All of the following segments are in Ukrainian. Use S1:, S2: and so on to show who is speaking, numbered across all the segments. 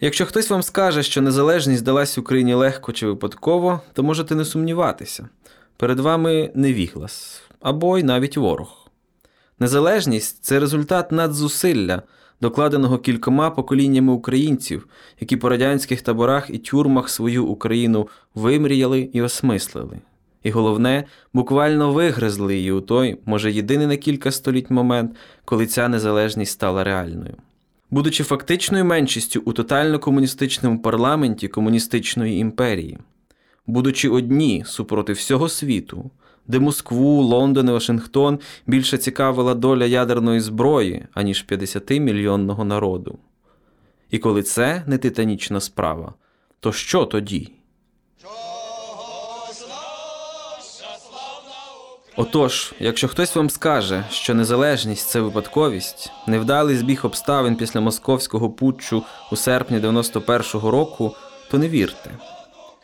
S1: Якщо хтось вам скаже, що незалежність далась Україні легко чи випадково, то можете не сумніватися. Перед вами невіглас або й навіть ворог. Незалежність це результат надзусилля, докладеного кількома поколіннями українців, які по радянських таборах і тюрмах свою Україну вимріяли і осмислили. І головне, буквально вигризли її у той, може, єдиний на кілька століть момент, коли ця незалежність стала реальною. Будучи фактичною меншістю у тотально комуністичному парламенті комуністичної імперії, будучи одні супроти всього світу, де Москву, Лондон і Вашингтон більше цікавила доля ядерної зброї, аніж 50-мільйонного народу. І коли це не титанічна справа, то що тоді? Отож, якщо хтось вам скаже, що незалежність це випадковість, невдалий збіг обставин після московського путчу у серпні 91-го року, то не вірте.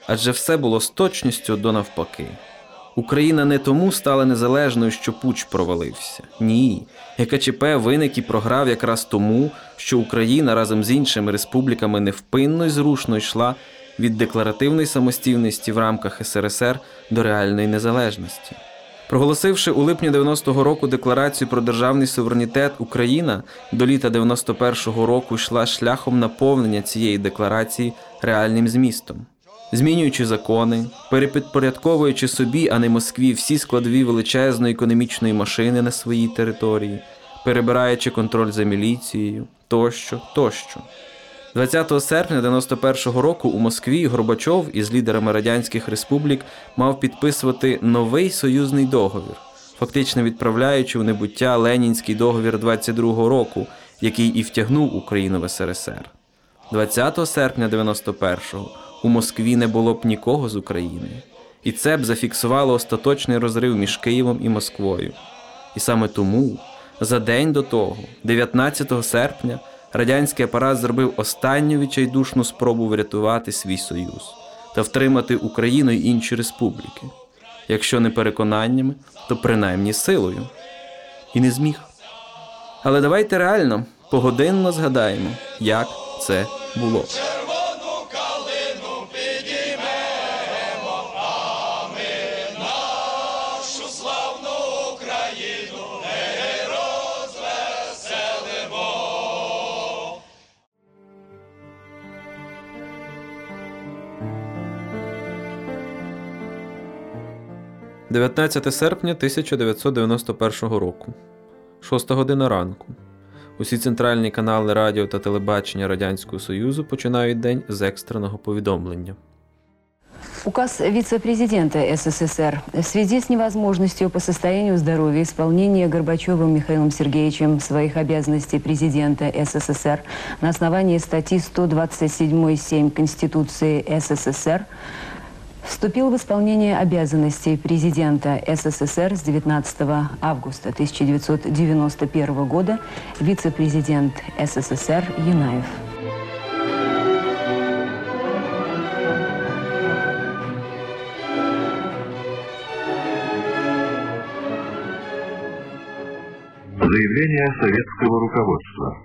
S1: Адже все було з точністю до навпаки. Україна не тому стала незалежною, що путч провалився. Ні. ГКЧП виник і програв якраз тому, що Україна разом з іншими республіками невпинно і зрушно йшла від декларативної самостійності в рамках СРСР до реальної незалежності. Проголосивши у липні 90-го року декларацію про державний суверенітет, Україна до літа 91-го року йшла шляхом наповнення цієї декларації реальним змістом, змінюючи закони, перепідпорядковуючи собі, а не Москві, всі складові величезної економічної машини на своїй території, перебираючи контроль за міліцією тощо, тощо. 20 серпня 91-го року у Москві Горбачов із лідерами радянських республік мав підписувати новий союзний договір, фактично відправляючи в небуття Ленінський договір 22-го року, який і втягнув Україну в СРСР. 20 серпня 91-го у Москві не було б нікого з України, і це б зафіксувало остаточний розрив між Києвом і Москвою. І саме тому, за день до того, 19 серпня, радянський апарат зробив останню відчайдушну спробу врятувати свій союз та втримати Україну й інші республіки, якщо не переконаннями, то принаймні силою. І не зміг. Але давайте реально погодинно згадаємо, як це було. 19 серпня 1991 року, 6 година ранку. Усі центральні канали радіо та телебачення Радянського Союзу починають день з екстреного повідомлення.
S2: Указ вице-президента СССР в связи с невозможностью по состоянию здоровья исполнения Горбачевым Михаилом Сергеевичем своих обязанностей президента СССР на основании статьи 127.7 Конституции СССР вступил в исполнение обязанностей президента СССР с 19 августа 1991 года вице-президент СССР Янаев.
S3: Заявление советского руководства.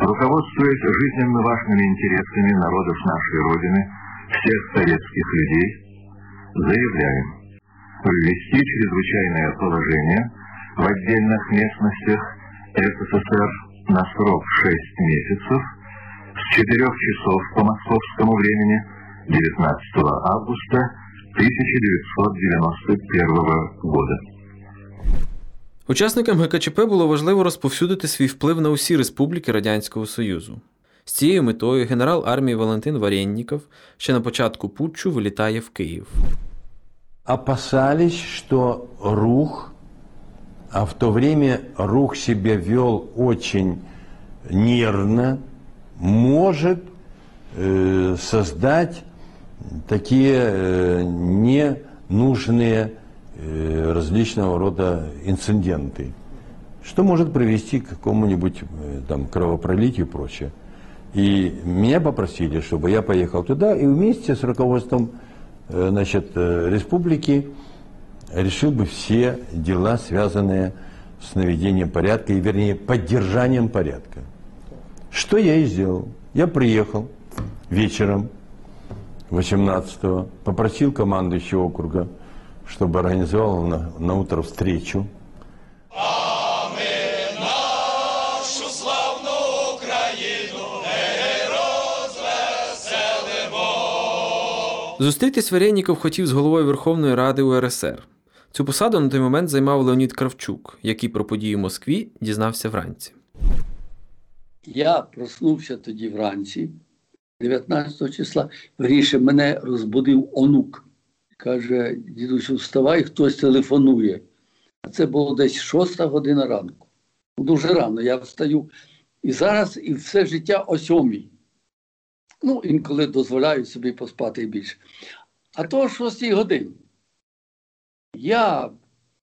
S3: Руководствуясь жизненно важными интересами народов нашей Родины, всех советских людей, заявляем ввести чрезвычайное положение в отдельных местностях СССР на срок 6 месяцев с 4 часов по московскому времени 19 августа 1991 года.
S1: Учасникам ГКЧП було важливо розповсюдити свій вплив на усі республіки Радянського Союзу. З цією метою генерал армії Валентин Варєнніков ще на початку путчу вилітає в Київ.
S4: опасались, что Рух, а в то время Рух себя вел очень нервно, может э, создать такие э, ненужные э, различного рода инциденты, что может привести к какому-нибудь э, там кровопролитию и прочее. И меня попросили, чтобы я поехал туда и вместе с руководством э, значит, э, республики решил бы все дела, связанные с наведением порядка, и вернее поддержанием порядка. Что я и сделал. Я приехал вечером 18-го, попросил командующего округа, чтобы организовал на, на утро встречу.
S1: Зустрітись Варєніков хотів з головою Верховної Ради УРСР. Цю посаду на той момент займав Леонід Кравчук, який про події в Москві дізнався вранці.
S5: Я проснувся тоді вранці, 19 числа. Вірніше, мене розбудив онук. Каже: дідусю, вставай, хтось телефонує. А це було десь 6 година ранку. Ну, Дуже рано я встаю. І зараз, і все життя о сьомій. Ну, інколи дозволяю собі поспати і більше. А то о 6 годині. Я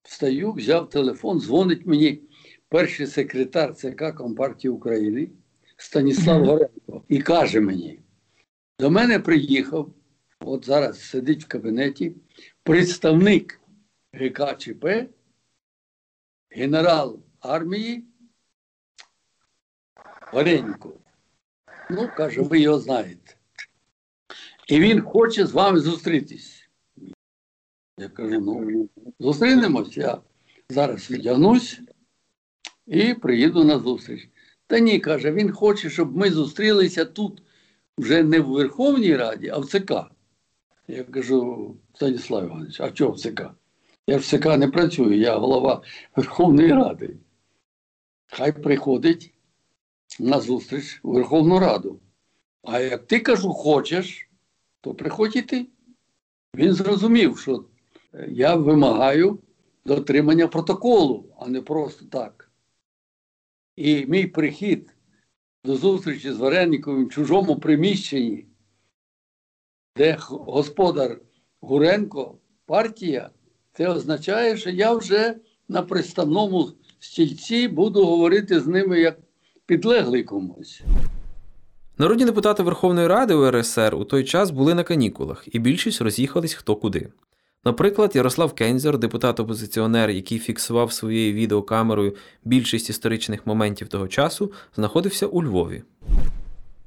S5: встаю, взяв телефон, дзвонить мені перший секретар ЦК Компартії України Станіслав Горенко і каже мені: до мене приїхав, от зараз сидить в кабінеті, представник ГКЧП, генерал армії Горенко. Ну, каже, ви його знаєте. І він хоче з вами зустрітись. Я кажу, ну, зустрінемось, я зараз відягнусь і приїду на зустріч. Та ні, каже, він хоче, щоб ми зустрілися тут вже не в Верховній Раді, а в ЦК. Я кажу, Станіслав Іванович, а чого в ЦК? Я в ЦК не працюю, я голова Верховної Ради. Хай приходить на зустріч у Верховну Раду. А як ти кажу, хочеш, то приходь і ти. Він зрозумів, що е, я вимагаю дотримання протоколу, а не просто так. І мій прихід до зустрічі з Варениковим в чужому приміщенні, де господар Гуренко, партія, це означає, що я вже на приставному стільці буду говорити з ними як підлеглий комусь.
S1: Народні депутати Верховної Ради УРСР у той час були на канікулах, і більшість роз'їхались хто куди. Наприклад, Ярослав Кензер, депутат-опозиціонер, який фіксував своєю відеокамерою більшість історичних моментів того часу, знаходився у Львові.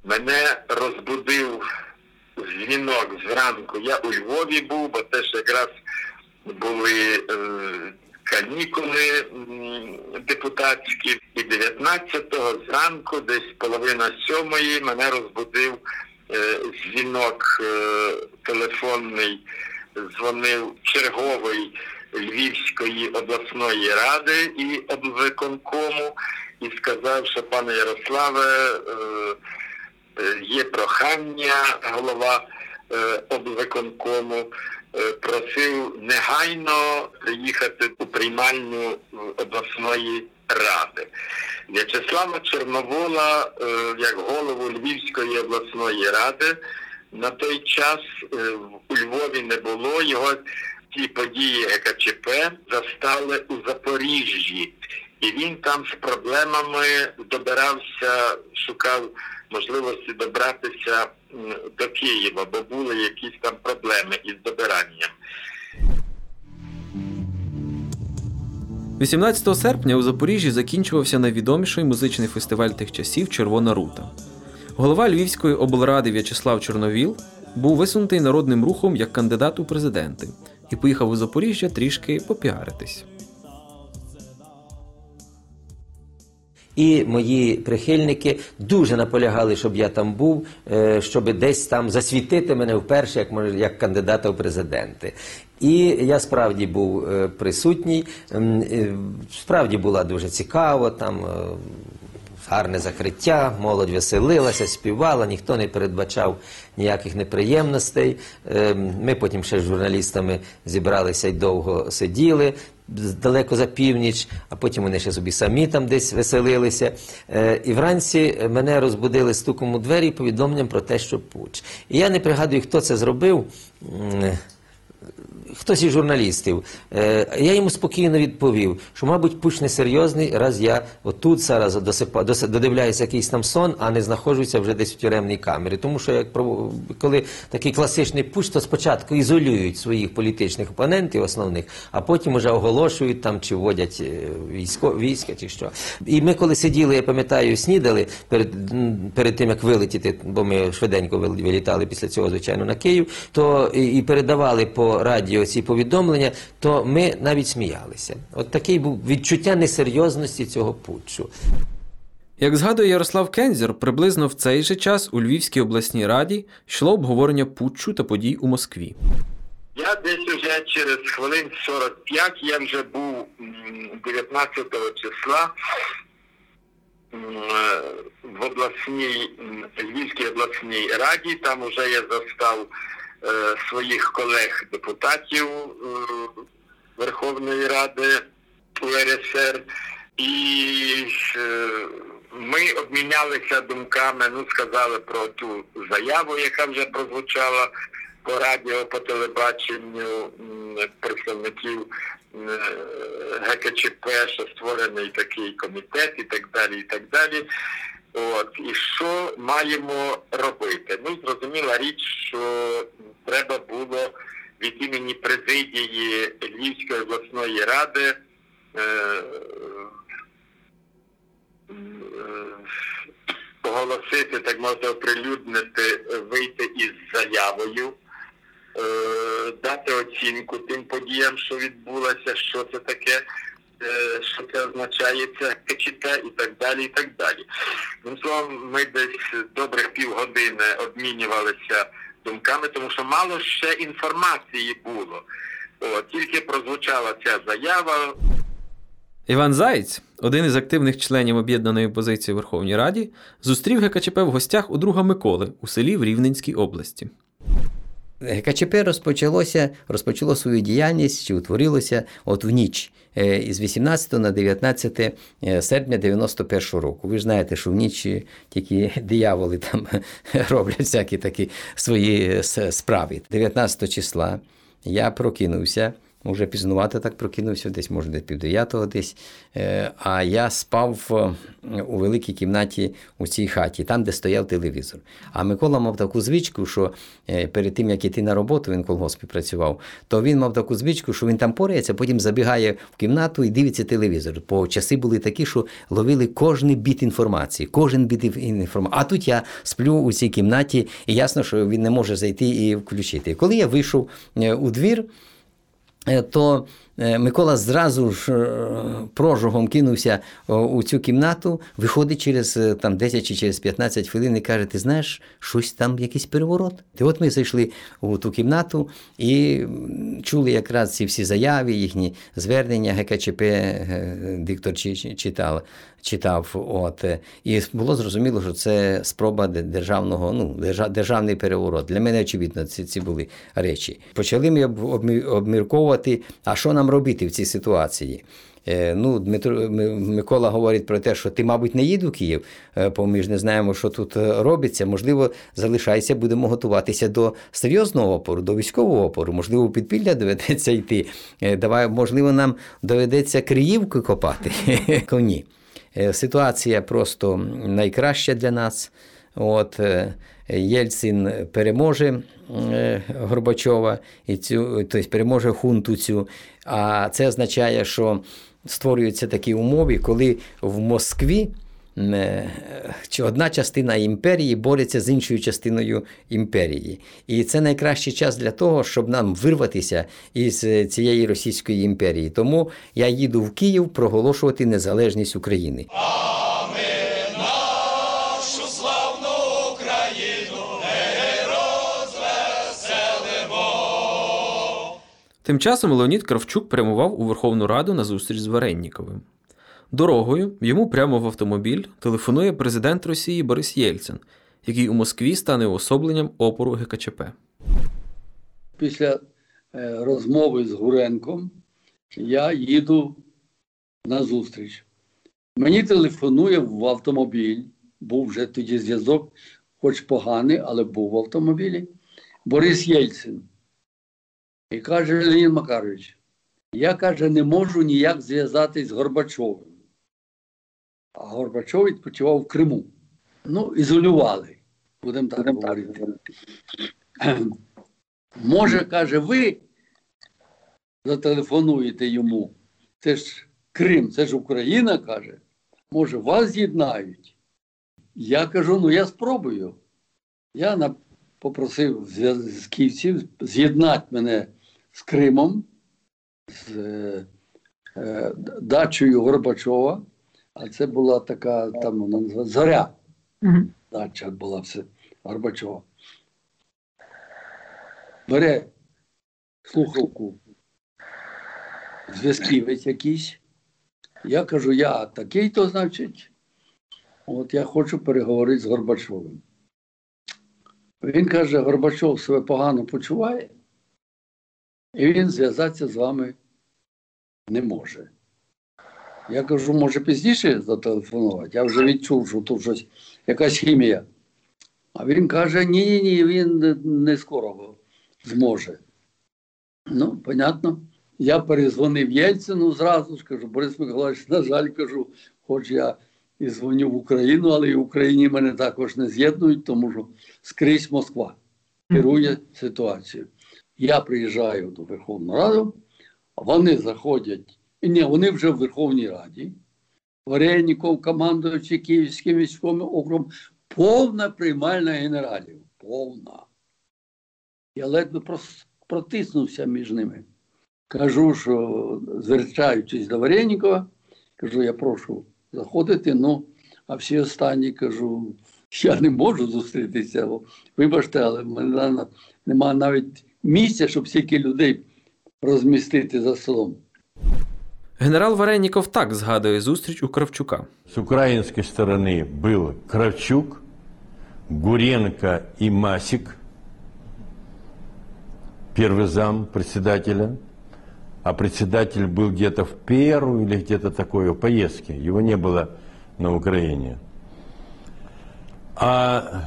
S6: Мене розбудив дзвінок зранку. Я у Львові був, бо теж якраз були е, канікули депутатські. І 19-го зранку, десь половина сьомої, мене розбудив е, дзвінок е, телефонний, дзвонив черговий Львівської обласної ради і обвиконкому і сказав, що пане Ярославе. Е, є прохання, голова обвиконкому е, просив негайно приїхати у приймальню е, обласної ради. В'ячеслава Чорновола, е, як голову Львівської обласної ради, на той час е, у Львові не було. Його ті події ГКЧП застали у Запоріжжі. І він там з проблемами добирався, шукав можливості добратися до Києва, бо були якісь там проблеми із добиранням.
S1: 18 серпня у Запоріжжі закінчувався найвідоміший музичний фестиваль тих часів Червона рута. Голова Львівської облради В'ячеслав Чорновіл був висунутий народним рухом як кандидат у президенти і поїхав у Запоріжжя трішки попіаритись.
S7: І мої прихильники дуже наполягали, щоб я там був, е, щоб десь там засвітити мене вперше як може як кандидата в президенти. І я справді був е, присутній. Е, Справді була дуже цікаво там. Гарне закриття, молодь веселилася, співала, ніхто не передбачав ніяких неприємностей. Ем, Ми потім ще з журналістами зібралися і довго сиділи далеко за північ, а потім вони ще собі самі там десь веселилися. Е, І вранці мене розбудили стуком у двері повідомленням про те, що пуч. І я не пригадую, хто це зробив. Хтось із журналістів. Е, Я йому спокійно відповів, що, мабуть, пуч несерйозний, раз я отут зараз досипа, додивляюся якийсь там сон, а не знаходжуся вже десь в тюремній камері. Тому що як коли такий класичний пуч, то спочатку ізолюють своїх політичних опонентів основних, а потім вже оголошують там чи вводять е, військо, війська чи що. І ми коли сиділи, я пам'ятаю, снідали перед, тим, як вилетіти, бо ми швиденько вилітали після цього, звичайно, на Київ, то і передавали по радіо ці повідомлення, то ми навіть сміялися. От такий був відчуття несерйозності цього путчу.
S1: Як згадує Ярослав Кензір, приблизно в цей же час у Львівській обласній раді йшло обговорення путчу та подій у Москві.
S6: Я десь уже через хвилин 45 я вже був м, 19 числа в обласній Львівській обласній раді. Там вже я застав своїх колег-депутатів е, Верховної Ради УРСР. І е, ми обмінялися думками, ну сказали про ту заяву, яка вже прозвучала по радіо, по телебаченню представників е, ГКЧП, що створений такий комітет і так далі, і так далі. От, і що маємо робити? Ну, зрозуміла річ, що треба було від імені президії Львівської обласної ради е, е, оголосити, так можна оприлюднити, вийти із заявою, е, дати оцінку тим подіям, що відбулося, що це таке, що це означає, це КЧТ і так далі, і так далі. Ну, словом, ми десь добрих півгодини обмінювалися думками, тому що мало ще інформації було. О, тільки прозвучала ця заява,
S1: Іван Заєць, один із активних членів об'єднаної опозиції у Верховній Раді, зустрів ГКЧП в гостях у друга Миколи у селі в Рівненській області.
S8: ГКЧП розпочалося, розпочало свою діяльність чи утворилося от в ніч з із 18 на 19 е, серпня 91 року. Ви ж знаєте, що в ніч е, тільки дияволи там роблять всякі такі свої е, справи. 19 числа я прокинувся. Уже пізнувато так прокинувся, десь може десь пів дев'ятого десь. Е, А я спав е, у великій кімнаті у цій хаті, там, де стояв телевізор. А Микола мав таку звичку, що е, перед тим, як іти на роботу, він в колгоспі працював, то він мав таку звичку, що він там порається, потім забігає в кімнату і дивиться телевізор. Бо часи були такі, що ловили кожний біт інформації, кожен біт інформації. А тут я сплю у цій кімнаті, і ясно, що він не може зайти і включити. Коли я вийшов у двір, то е, Микола зразу ж е, прожогом кинувся у цю кімнату, виходить через е, там 10 чи через 15 хвилин і каже: Ти знаєш, щось там якийсь переворот. І от ми зайшли у ту кімнату і чули якраз ці всі заяви, їхні звернення ГКЧП е, диктор чи- чи- читав. Читав, от е, і було зрозуміло, що це спроба державного, ну державний переворот. Для мене очевидно, ці, ці були речі. Почали ми об- обмірковувати, а що нам робити в цій ситуації. Е, Ну, Дмитро Микола говорить про те, що ти, мабуть, не їду в Київ, е, бо ми ж не знаємо, що тут е, робиться. Можливо, залишайся, будемо готуватися до серйозного опору, до військового опору. Можливо, підпілля доведеться йти. Давай, можливо, нам доведеться Криївку копати коні. Ситуація просто найкраща для нас. От, Єльцин переможе Горбачова, і цю, тобто переможе хунту цю. А це означає, що створюються такі умови, коли в Москві е, чи одна частина імперії бореться з іншою частиною імперії. І це найкращий час для того, щоб нам вирватися із е, цієї Російської імперії. Тому я їду в Київ проголошувати незалежність України.
S9: нашу
S1: Тим часом Леонід Кравчук прямував у Верховну Раду на зустріч з Варенніковим. Дорогою йому прямо в автомобіль телефонує президент Росії Борис Єльцин, який у Москві стане уособленням опору ГКЧП.
S5: після е, розмови з Гуренком я їду на зустріч. Мені телефонує в автомобіль, був вже тоді зв'язок, хоч поганий, але був в автомобілі. Борис Єльцин. І каже Леонід Макарович, я каже, не можу ніяк зв'язатись з Горбачовим. А Горбачов відпочивав в Криму. Ну, ізолювали, будемо так говорити. Може, каже, ви зателефонуєте йому. Це ж Крим, це ж Україна, каже. Може, вас з'єднають. Я кажу, ну я спробую. Я на- попросив зв'язківців з'єднати мене з Кримом, з е, е, дачею Горбачова. А це була така там вона називається Зоря. Дача була все Горбачова. Бере слухавку зв'язківець якийсь. Я кажу, я такий-то, значить, от я хочу переговорити з Горбачовим. Він каже, Горбачов себе погано почуває, і він зв'язатися з вами не може. Я кажу, може пізніше зателефонувати. Я вже відчув, що тут щось, якась хімія. А він каже, ні, ні, ні, він не- скоро зможе. Ну, понятно. Я перезвонив Єльцину зразу кажу, Борис Миколаївич, на жаль, кажу, хоч я і дзвоню в Україну, але і в Україні мене також не з'єднують, тому що скрізь Москва керує ситуацією. Я приїжджаю до Верховної Ради, вони заходять. Ні, вони вже в Верховній Раді. Вареніков, командуючий Київським військовим округом, повна приймальна генералів. Повна. Я ледве протиснувся між ними. Кажу, що звертаючись до Варенікова, кажу, я прошу заходити. Ну, а всі останні кажу, я не можу зустрітися. Вибачте, але в мене немає навіть місця, щоб стільки людей розмістити за столом.
S1: Генерал Вареніков так згадує зустріч у Кравчука.
S4: С украинской стороны был Кравчук, Гуренко и Масик, первый зам председателя, а председатель был где-то в Перу или где-то такой поездке. Его не было на Украине. А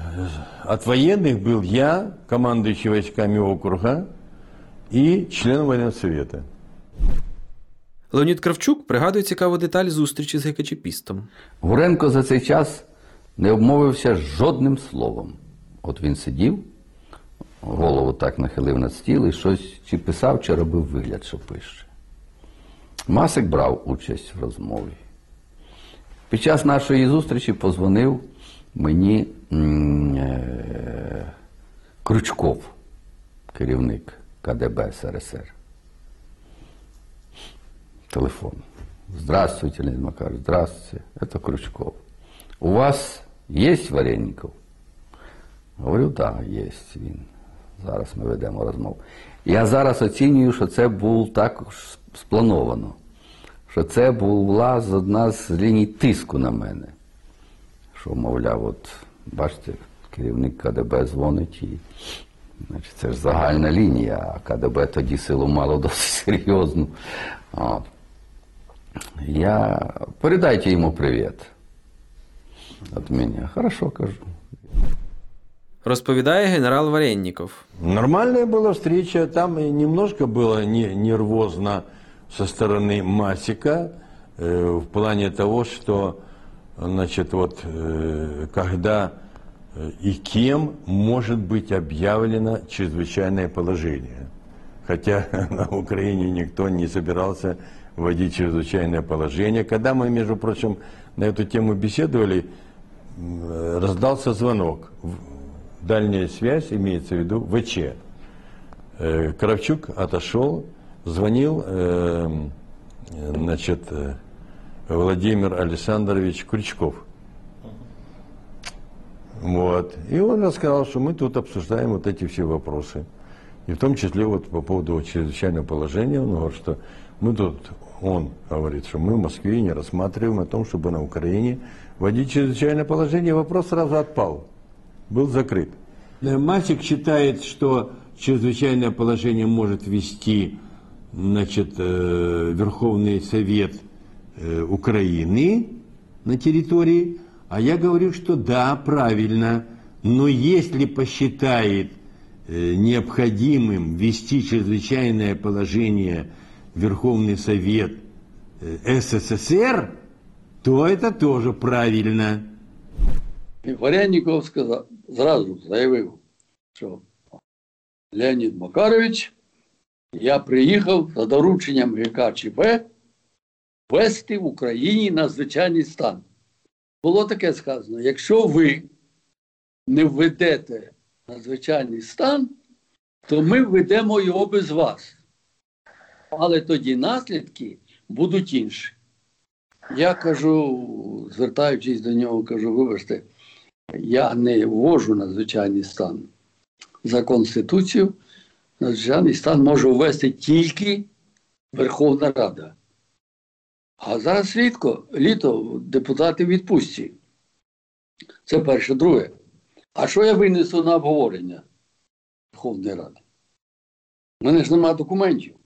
S4: от военных был я, командующий войсками округа, и член военного совета.
S1: Леонід Кравчук пригадує цікаву деталь зустрічі з гекачепістом.
S10: Гуренко за цей час не обмовився жодним словом. От він сидів, голову так нахилив над стіл і щось чи писав, чи робив вигляд, що пише. Масик брав участь в розмові. Під час нашої зустрічі позвонив мені е, Крючков, керівник КДБ СРСР. Телефон. Здравствуйте, Леонид Макарович, здравствуйте. Это Крючков. У вас есть Вареников? Говорю, да, є він. Зараз ми ведемо розмову. Я зараз оцінюю, що це був також сплановано. Що це була одна з ліній тиску на мене Що, мовляв, от бачите, керівник КДБ дзвонить і значить, це ж загальна лінія, а КДБ тоді силу мало досить серйозну. От. Я передайте ему привет от меня. Хорошо, кажу.
S1: Розповідає генерал Варенніков.
S4: Нормальная была встреча, там и немножко было не- нервозно со стороны Масика э, в плане того, что, значит, вот, э, когда э, и кем может быть объявлено чрезвычайное положение. Хотя на Украине никто не собирался вводить чрезвычайное положение. Когда мы, между прочим, на эту тему беседовали, раздался звонок. Дальняя связь, имеется в виду ВЧ. Э, Кравчук отошел, звонил э, э, значит, Владимир Александрович Крючков. Вот. И он рассказал, что мы тут обсуждаем вот эти все вопросы. И в том числе вот по поводу чрезвычайного положения, он говорит, что мы тут, он говорит, что мы в Москве не рассматриваем о том, чтобы на Украине вводить чрезвычайное положение. Вопрос сразу отпал, был закрыт. Масик считает, что чрезвычайное положение может ввести значит, э, Верховный Совет э, Украины на территории, а я говорю, что да, правильно, но если посчитает э, необходимым ввести чрезвычайное положение в Верховный Совет э, СССР, то это тоже правильно.
S5: І Вареніков сказав, зразу заявив, що Леонід Макарович, я приїхав за дорученням ГКЧП ввести в Україні надзвичайний стан. Було таке сказано: якщо ви не введете надзвичайний стан, то ми введемо його без вас. Але тоді наслідки будуть інші. Я кажу, звертаючись до нього, кажу, вибачте, я не ввожу надзвичайний стан. За Конституцією надзвичайний стан може ввести тільки Верховна Рада. А зараз літко, літо депутати відпустці. Це перше. Друге. А що я винесу на обговорення Верховної Ради? У мене ж немає документів.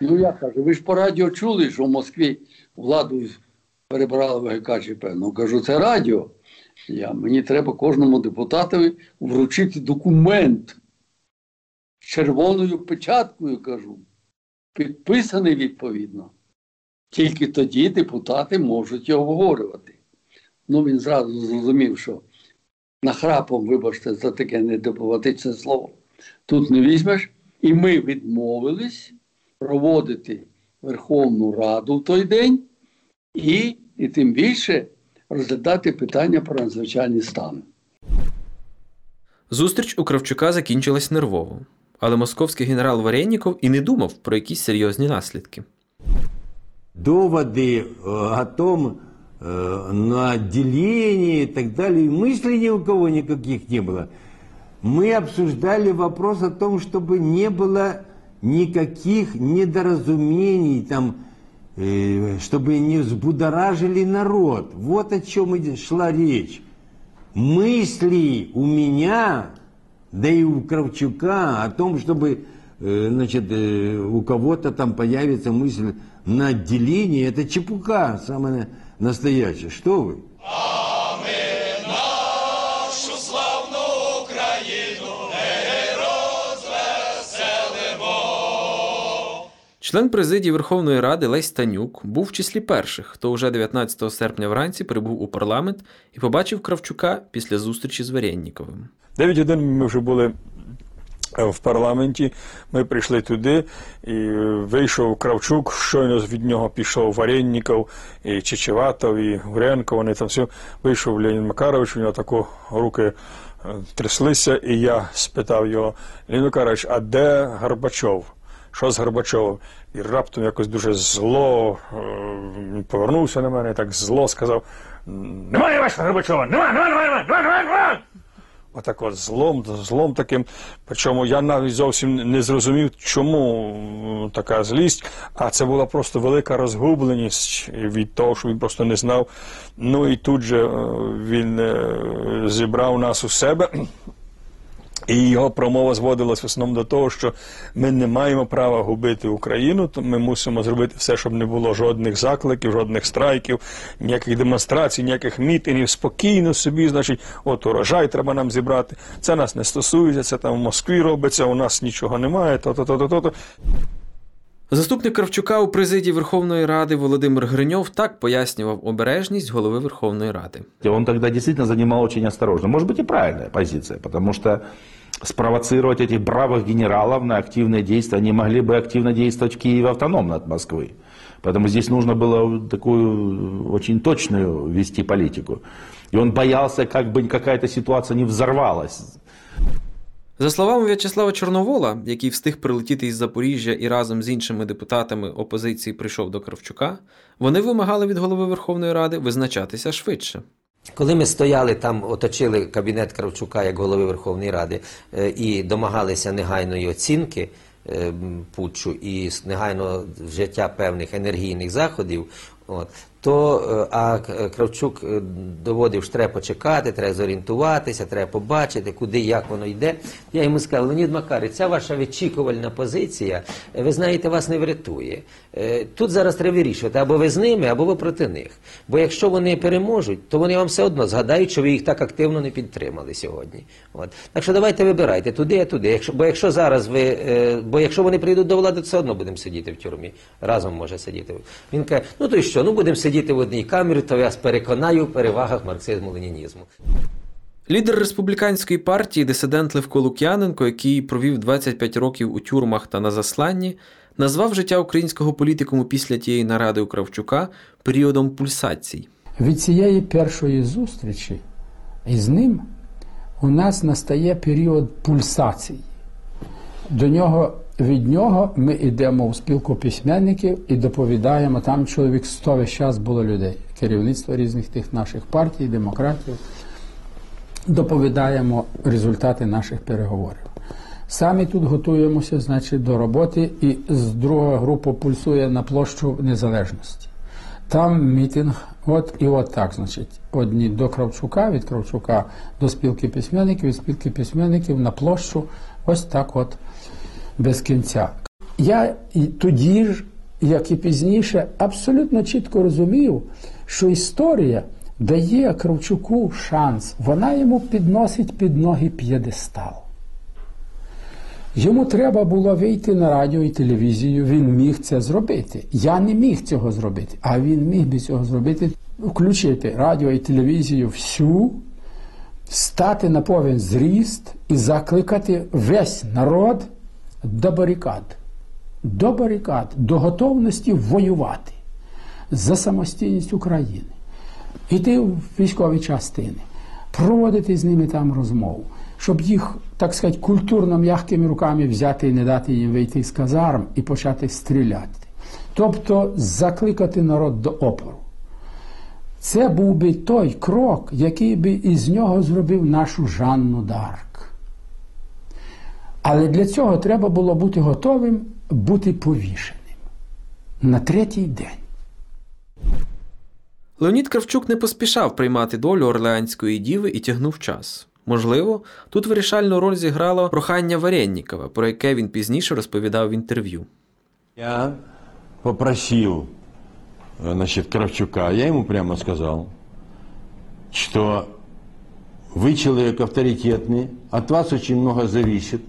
S5: Ну я кажу, ви ж по радіо чули, що в Москві владу перебрали в ГКЧП. Ну кажу, це радіо. Я, мені треба кожному депутатові вручити документ з червоною печаткою, кажу, підписаний відповідно. Тільки тоді депутати можуть його обговорювати. Ну він зразу зрозумів, що нахрапом, вибачте, за таке недипломатичне слово, тут не візьмеш. І ми відмовились проводити Верховну Раду в той день і, і тим більше розглядати питання про надзвичайний стан.
S1: Зустріч у Кравчука закінчилась нервово, але московський генерал Варєніков і не думав про якісь серйозні наслідки.
S4: Доводы э, о том, э, на отделение и так далее, и мыслей ни у кого никаких не было. Мы обсуждали вопрос о том, чтобы не было никаких недоразумений, там, э, чтобы не взбудоражили народ. Вот о чем шла речь. Мысли у меня, да и у Кравчука о том, чтобы значит, э, у кого-то там появится мысль на отделение, это чепуха самая настоящая. Что вы?
S9: А ми нашу славну Україну не розвеселимо.
S1: Член президії Верховної Ради Лесь Танюк був в числі перших, хто уже 19 серпня вранці прибув у парламент і побачив Кравчука після зустрічі з Варєнніковим.
S11: Дев'ять годин ми вже були е, в парламенті. Ми прийшли туди, і е, вийшов Кравчук, щойно від нього пішов Варенніков, і Чечеватов, і Гуренко. Вони там все. Вийшов Леонід Макарович, у нього тако руки е, тряслися, і я спитав його: Леонід Макарович, а де Горбачов? Що з Горбачовим? І раптом якось дуже зло е, повернувся на мене, так зло сказав: Немає вашого Горбачова! Немає, немає, немає, немає, немає, немає! Отак от злом, злом таким. Причому я навіть зовсім не зрозумів, чому така злість, а це була просто велика розгубленість від того, що він просто не знав. Ну і тут же е, він е, зібрав нас у себе. І його промова зводилась в основному до того, що ми не маємо права губити Україну, то ми мусимо зробити все, щоб не було жодних закликів, жодних страйків, ніяких демонстрацій, ніяких мітингів. Спокійно собі, значить, от урожай треба нам зібрати. Це нас не стосується, це там в Москві робиться, у нас нічого немає. То, то, то, то, то, то.
S1: Заступник Кравчука у президії Верховної Ради Володимир Гриньов так пояснював обережність голови Верховної Ради.
S12: Он тогда действительно занимал очень осторожно. Может быть и правильная позиция, потому что спровоцировать этих бравых генералов на активные действия, они могли бы активно действовать в Киеве автономно от Москвы. Поэтому здесь нужно было такую очень точную вести политику. И он боялся, как бы какая-то ситуация не взорвалась.
S1: За словами В'ячеслава Чорновола, який встиг прилетіти із Запоріжжя і разом з іншими депутатами опозиції прийшов до Кравчука, вони вимагали від голови Верховної Ради визначатися швидше.
S7: Коли ми стояли там, оточили кабінет Кравчука як голови Верховної Ради е, і домагалися негайної оцінки пучу путчу і негайного вжиття певних енергійних заходів, то е, а Кравчук е, доводив, що треба почекати, треба зорієнтуватися, треба побачити, куди як воно йде. Я йому сказав, Леонід Макарич, ця ваша відчікувальна позиція, е, ви знаєте, вас не врятує. Е, Тут зараз треба вирішувати, або ви з ними, або ви проти них. Бо якщо вони переможуть, то вони вам все одно згадають, що ви їх так активно не підтримали сьогодні. От. Так що давайте вибирайте туди, а туди. Якщо, бо якщо зараз ви, е, бо якщо вони прийдуть до влади, то все одно будемо сидіти в тюрмі. Разом може сидіти. Він каже, ну то й що, ну будемо сидіти в одній камері, то я переконаю в перевагах марксизму-ленінізму.
S1: Лідер республіканської партії, дисидент Левко Лук'яненко, який провів 25 років у тюрмах та на засланні, назвав життя українського політикуму після тієї наради у Кравчука періодом пульсацій.
S13: Від цієї першої зустрічі із ним у нас настає період пульсацій. До нього, від нього ми йдемо у спілку письменників і доповідаємо, там чоловік 100 весь час було людей, керівництво різних тих наших партій, демократів. Доповідаємо результати наших переговорів. Самі тут готуємося значить, до роботи, і з друга група пульсує на площу Незалежності. Там мітинг, от і от так, значить, одні до Кравчука, від Кравчука до спілки письменників, від спілки письменників на площу, ось так от без кінця. Я тоді ж, як і пізніше, абсолютно чітко розумів, що історія дає Кравчуку шанс, вона йому підносить під ноги п'єдестал. Йому треба було вийти на радіо і телевізію, він міг це зробити. Я не міг цього зробити, а він міг би цього зробити, включити радіо і телевізію всю, стати на повен зріст і закликати весь народ до барикад, до барикад, до готовності воювати за самостійність України, йти в військові частини, проводити з ними там розмову, щоб їх, так сказати, культурно м'якими руками взяти і не дати їм вийти з казарм і почати стріляти. Тобто закликати народ до опору. Це був би той крок, який би із нього зробив нашу Жанну Дарк. Але для цього треба було бути готовим бути повішеним на третій день.
S1: Леонід Кравчук не поспішав приймати долю Орлеанської діви і тягнув час. Можливо, тут вирішальну роль зіграло прохання Варєннікова, про яке він пізніше розповідав в інтерв'ю.
S4: Я попросил э, значит, Кравчука, я ему прямо сказал, что вы человек авторитетный, от вас очень много зависит,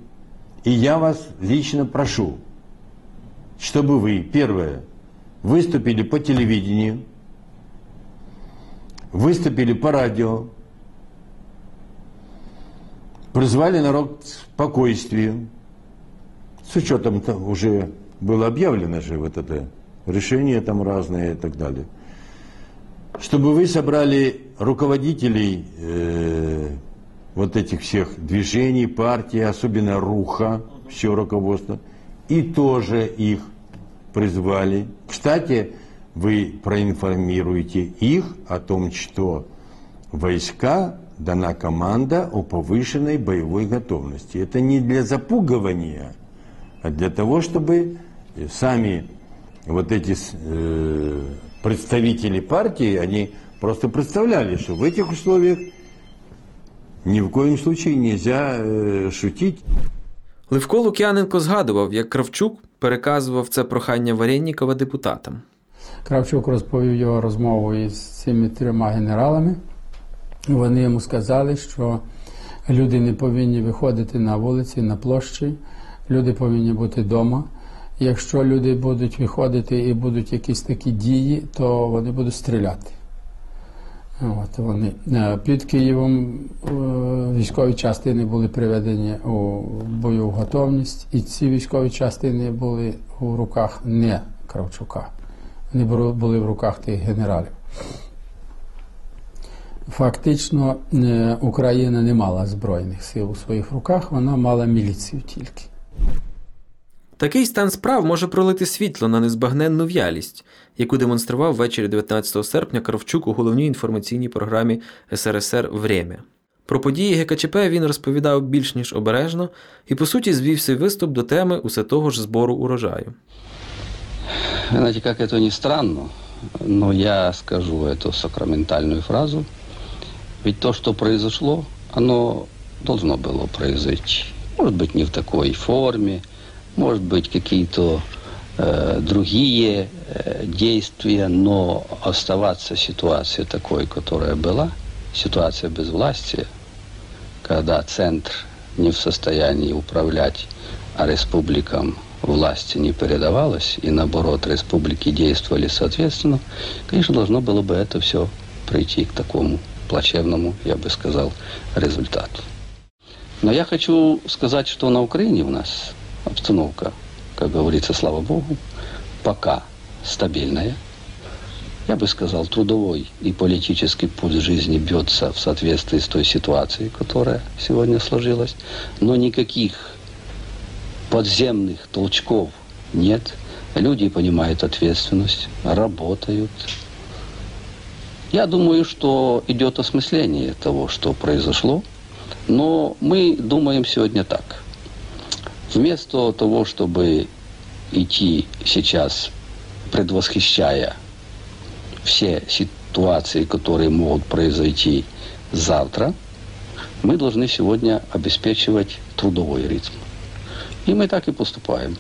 S4: И я вас лично прошу, чтобы вы, первое, выступили по телевидению, выступили по радио, призвали народ к спокойствию, с учетом там уже было объявлено же вот это решение там разные и так далее. Чтобы вы собрали руководителей э, вот этих всех движений, партий, особенно РУХа, все руководство, и тоже их призвали. Кстати, вы проинформируете их о том, что войска дана команда о повышенной боевой готовности. Это не для запугивания, а для того, чтобы сами вот эти э, представители партии, они просто представляли, что в этих условиях ни в коем случае нельзя э, шутить.
S1: Левко Лук'яненко згадував, як Кравчук переказував це прохання Варєннікова депутатам.
S13: Кравчук розповів його розмову із цими трьома генералами. Вони йому сказали, що люди не повинні виходити на вулиці, на площі, люди повинні бути вдома. Якщо люди будуть виходити і будуть якісь такі дії, то вони будуть стріляти. От вони. Е, Під Києвом е, військові частини були приведені у бойову готовність, і ці військові частини були у руках не Кравчука. Вони були в руках тих генералів. Фактично, е, Україна не мала збройних сил у своїх руках, вона мала міліцію тільки.
S1: Такий стан справ може пролити світло на незбагненну в'ялість, яку демонстрував ввечері 19 серпня Кравчук у головній інформаційній програмі СРСР Время. Про події ГКЧП він розповідав більш ніж обережно і, по суті, звів свій виступ до теми усе того ж збору урожаю.
S14: Знаете, как это ни странно,
S10: но я скажу эту сакраментальную фразу. Ведь то, что произошло, оно должно было произойти. Может быть, не в такой форме, может быть, какие-то э, другие э, действия, но оставаться ситуацией такой, которая была, ситуация безвластия, когда центр не в состоянии управлять, а республикам власти не передавалось, и наоборот, республики действовали соответственно, конечно, должно было бы это все прийти к такому плачевному, я бы сказал, результату. Но я хочу сказать, что на Украине у нас обстановка, как говорится, слава Богу, пока стабильная. Я бы сказал, трудовой и политический путь жизни бьется в соответствии с той ситуацией, которая сегодня сложилась. Но никаких подземных толчков нет. Люди понимают ответственность, работают. Я думаю, что идет осмысление того, что произошло. Но мы думаем сегодня так. Вместо того, чтобы идти сейчас, предвосхищая все ситуации, которые могут произойти завтра, мы должны сегодня обеспечивать трудовой ритм. И мы так и поступаем.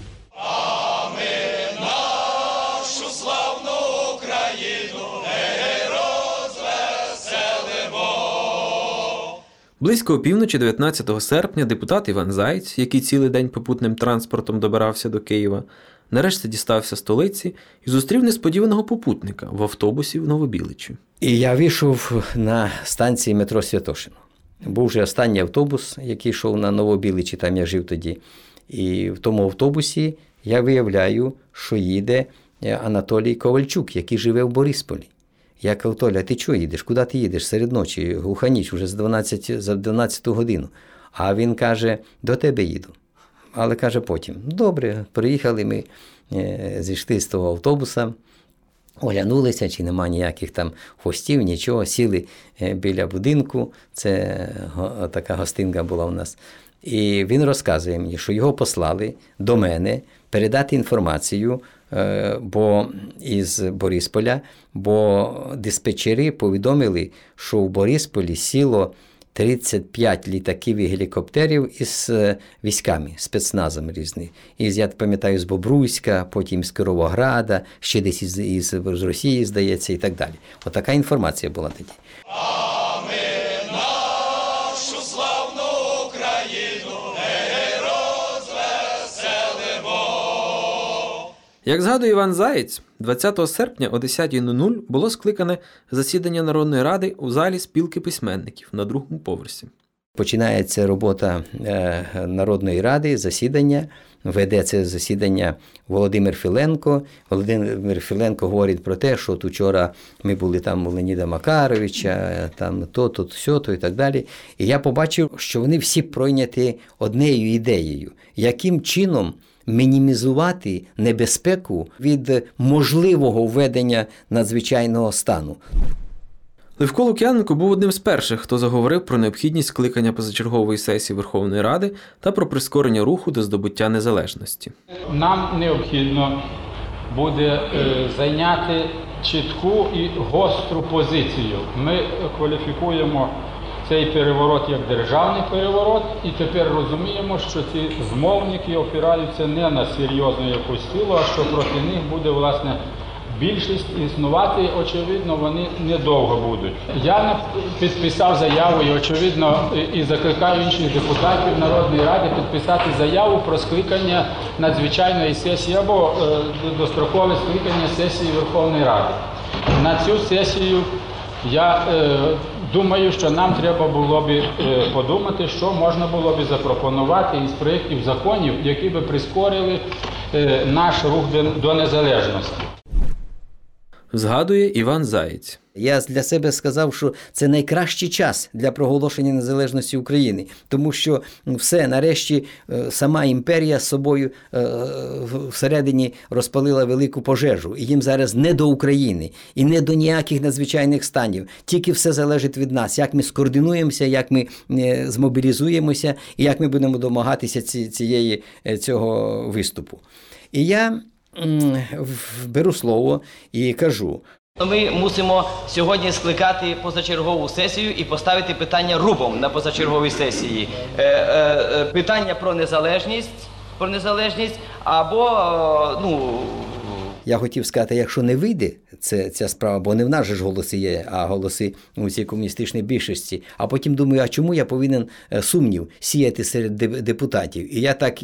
S1: Близько опівночі 19 серпня депутат Іван Заєць, який цілий день попутним транспортом добирався до Києва, нарешті дістався столиці і зустрів несподіваного попутника в автобусі в Новобіличі.
S8: І я вийшов на станції метро Святошино. Був вже останній автобус, який йшов на Новобіличі, там я жив тоді. І в тому автобусі я виявляю, що їде е, Анатолій Ковальчук, який живе в Борисполі. Я кажу, Толя, ти чого їдеш? Куди ти їдеш серед ночі? Глуха ніч, вже за 12, за 12 годину. А він каже: до тебе їду. Але каже потім: добре, приїхали ми, е, зійшли з того автобуса. Оглянулися, чи нема ніяких там хвостів, нічого, сіли е, біля будинку. Це така гостинка була у нас. І він розказує мені, що його послали до мене передати інформацію, бо із Борисполя, бо диспетчери повідомили, що в Борисполі сіло 35 літаків і гелікоптерів із е, військами, спецназом різні. Із, я пам'ятаю, з Бобруйська, потім з Кировограда, ще десь із, із з Росії, здається, і так далі. Отака інформація була тоді.
S1: Як згадує Іван Заєць, 20 серпня о 10.00 було скликане засідання Народної ради у залі спілки письменників на другому поверсі.
S8: Починається робота е, Народної ради, засідання. Веде це засідання Володимир Філенко. Володимир Філенко говорить про те, що от учора ми були там у Леоніда Макаровича, там то, тут, сьо, то і так далі. І я побачив, що вони всі пройняті однією ідеєю, яким чином мінімізувати небезпеку від можливого введення надзвичайного стану.
S1: Левко Лук'яненко був одним з перших, хто заговорив про необхідність скликання позачергової сесії Верховної Ради та про прискорення руху до здобуття незалежності.
S14: Нам необхідно буде е, зайняти чітку і гостру позицію. Ми кваліфікуємо цей переворот як державний переворот, і тепер розуміємо, що ці змовники опираються не на серйозну якусь силу, а що проти них буде власне. Більшість існувати, очевидно, вони недовго будуть. Я підписав заяву і, очевидно, і закликаю інших депутатів Народної Ради підписати заяву про скликання надзвичайної сесії або е, дострокове скликання сесії Верховної Ради. На цю сесію я е, думаю, що нам треба було б е, подумати, що можна було б запропонувати із проєктів законів, які би прискорили е, наш рух до, до незалежності.
S1: Згадує Іван Заєць.
S8: Я для себе сказав, що це найкращий час для проголошення незалежності України, тому що все нарешті е, сама імперія з собою е, всередині розпалила велику пожежу, і їм зараз не до України і не до ніяких надзвичайних станів. Тільки все залежить від нас, як ми скоординуємося, як ми е, змобілізуємося і як ми будемо домагатися ці- цієї, цього виступу. І я беру слово і кажу.
S15: Ми мусимо сьогодні скликати позачергову сесію і поставити питання рубом на позачерговій сесії. Е, е, е, питання про незалежність, про незалежність або е, ну.
S8: Я хотів сказати, якщо не вийде це, ця справа, бо не в нас же ж голоси є, а голоси у цій комуністичній більшості. А потім думаю, а чому я повинен е, сумнів сіяти серед депутатів? І я так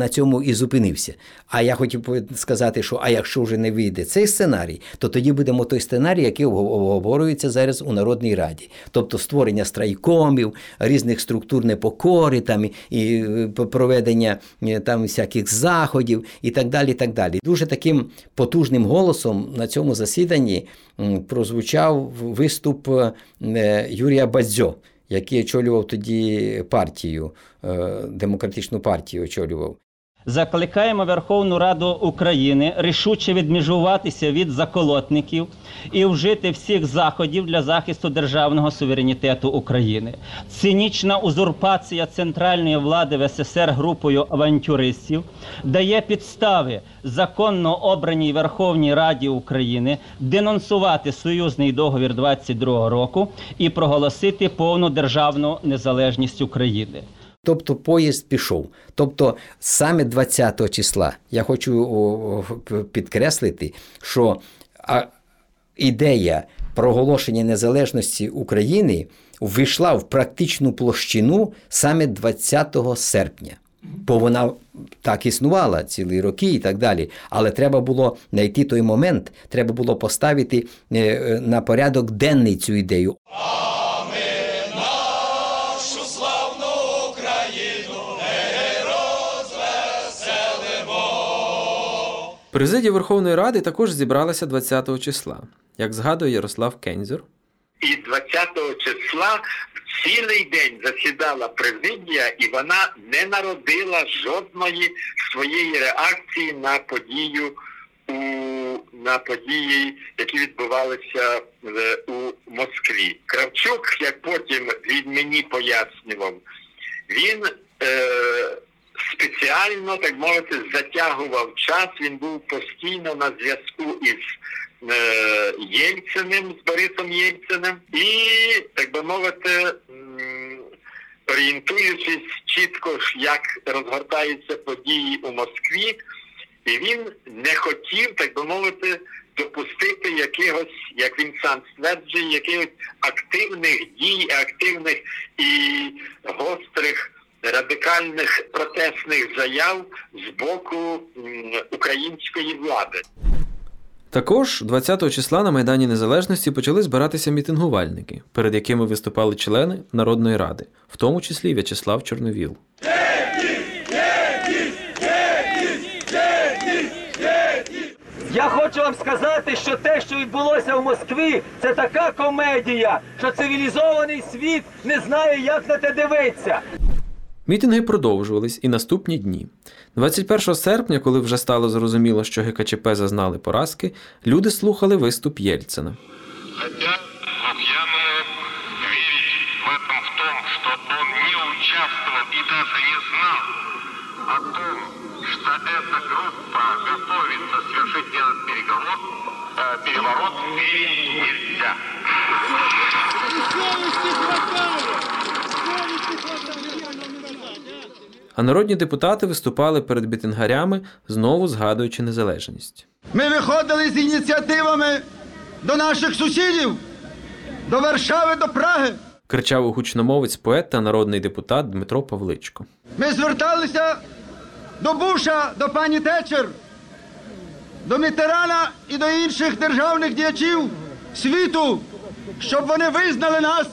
S8: на цьому і зупинився. А я хотів сказати, що а якщо вже не вийде цей сценарій, то тоді будемо той сценарій, який обговорюється зараз у Народній Раді. Тобто створення страйкомів, різних структур непокори, там, і- е, проведення е, там всяких заходів і так далі. і так далі. Дуже таким потужним голосом на цьому засіданні прозвучав виступ е, Юрія Бадзьо, який очолював тоді партію, демократичну партію очолював.
S16: Закликаємо Верховну Раду України рішуче відмежуватися від заколотників і вжити всіх заходів для захисту державного суверенітету України. Цинічна узурпація центральної влади в СССР групою авантюристів дає підстави законно обраній Верховній Раді України денонсувати союзний договір 22 року і проголосити повну державну незалежність України.
S8: Тобто поїзд пішов. Тобто саме 20 числа я хочу підкреслити, що ідея проголошення незалежності України ввійшла в практичну площину саме 20 серпня. Бо вона так існувала цілі роки і так далі. Але треба було знайти той момент, треба було поставити е, е, на порядок денний цю ідею.
S1: Президія Верховної Ради також зібралася 20 числа, як згадує Ярослав Кензюр.
S6: І 20 числа цілий день засідала президія, і вона не народила жодної своєї реакції на подію у на події, які відбувалися е, у Москві. Кравчук, як потім він мені пояснював, він е, спеціально, так мовити, затягував час. Він був постійно на зв'язку із е, Єльциним, з Борисом Єльциним, і, так би мовити, орієнтуючись чітко, як розгортаються події у Москві, і він не хотів, так би мовити, допустити якихось, як він сам стверджує, якихось активних дій, активних і гострих радикальних протестних заяв з боку української влади.
S1: Також 20 числа на Майдані Незалежності почали збиратися мітингувальники, перед якими виступали члени Народної Ради, в тому числі В'ячеслав Чорновіл.
S17: Я хочу вам сказати, що те, що відбулося в Москві, це така комедія, що цивілізований світ не знає, як на те дивитися.
S1: Мітинги продовжувались і наступні дні. 21 серпня, коли вже стало зрозуміло, що ГКЧП зазнали поразки, люди слухали виступ Єльцина.
S18: Хотя Лукьянову верить в этом в том, что он не участвовал и даже не знал о том, что эта группа готовится совершить этот переговор, э, переворот,
S1: А народні депутати виступали перед бітингарями, знову згадуючи незалежність.
S19: Ми виходили з ініціативами до наших сусідів, до Варшави, до Праги.
S1: Кричав гучномовець поет та народний депутат Дмитро Павличко.
S19: Ми зверталися до Буша, до пані Течер, до Мітерана і до інших державних діячів світу, щоб вони визнали нас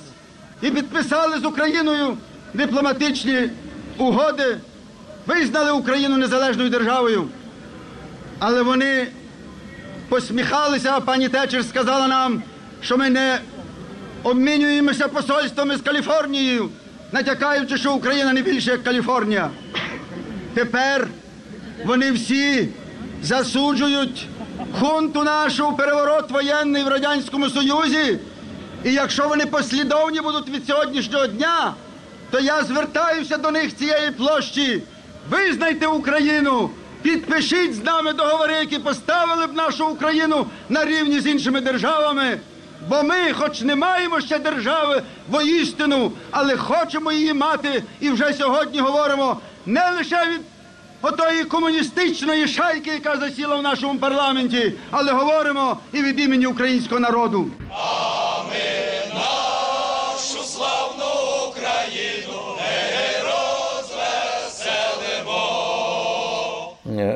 S19: і підписали з Україною дипломатичні угоди, визнали Україну незалежною державою. Але вони посміхалися, а пані Течер сказала нам, що ми не обмінюємося посольствами з Каліфорнією, натякаючи, що Україна не більше як Каліфорнія. Тепер вони всі засуджують хунту нашу, переворот воєнний в Радянському Союзі. І якщо вони послідовні будуть від сьогоднішнього дня, то я звертаюся до них цієї площі. Визнайте Україну Підпишіть з нами договори, які поставили б нашу Україну на рівні з іншими державами. Бо ми, хоч не маємо ще держави воістину, але хочемо її мати, і вже сьогодні говоримо не лише від отої комуністичної шайки, яка засіла в нашому парламенті, але говоримо і від імені українського народу.
S9: нашу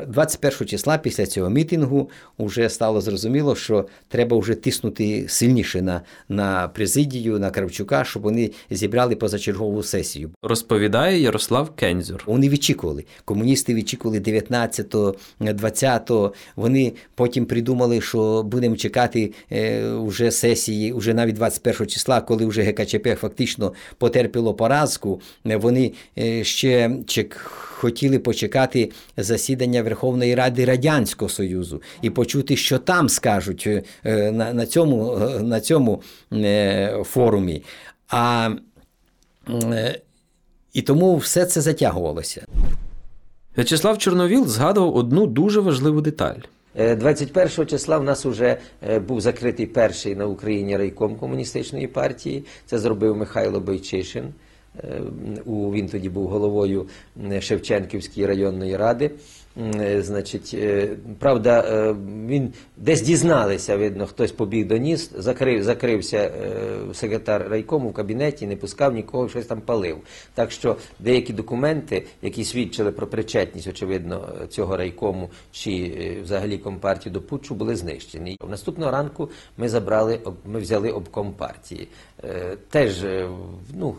S8: 21 числа після цього мітингу вже стало зрозуміло, що треба вже тиснути сильніше на, на президію, на Кравчука, щоб вони зібрали позачергову сесію.
S1: Розповідає Ярослав Кензюр.
S8: Вони відчікували. Комуністи відчікували 19-го, 20-го. Вони потім придумали, що будемо чекати е, вже сесії, вже навіть 21 числа, коли вже ГКЧП фактично потерпіло поразку. Е, Вони е, ще чек, хотіли почекати засідання Верховної Ради Радянського Союзу і почути, що там скажуть е, на, на цьому, е, на цьому е, форумі. А і тому все це затягувалося.
S1: В'ячеслав Чорновіл згадував одну дуже важливу деталь.
S7: Е, 21 числа в нас вже був закритий перший на Україні райком комуністичної партії. Це зробив Михайло Бойчишин. Е, у- Він тоді був головою Шевченківської районної ради. Е, Значить, е, правда, е, він десь дізналися, видно, хтось побіг до ніс, закрив, закрився е, секретар райкому в кабінеті, не пускав нікого, щось там палив. Так що деякі документи, які свідчили про причетність, очевидно, цього райкому чи е, взагалі компартії до путчу, були знищені. Наступного ранку ми забрали, ми взяли обком партії. Е, Теж, е, ну,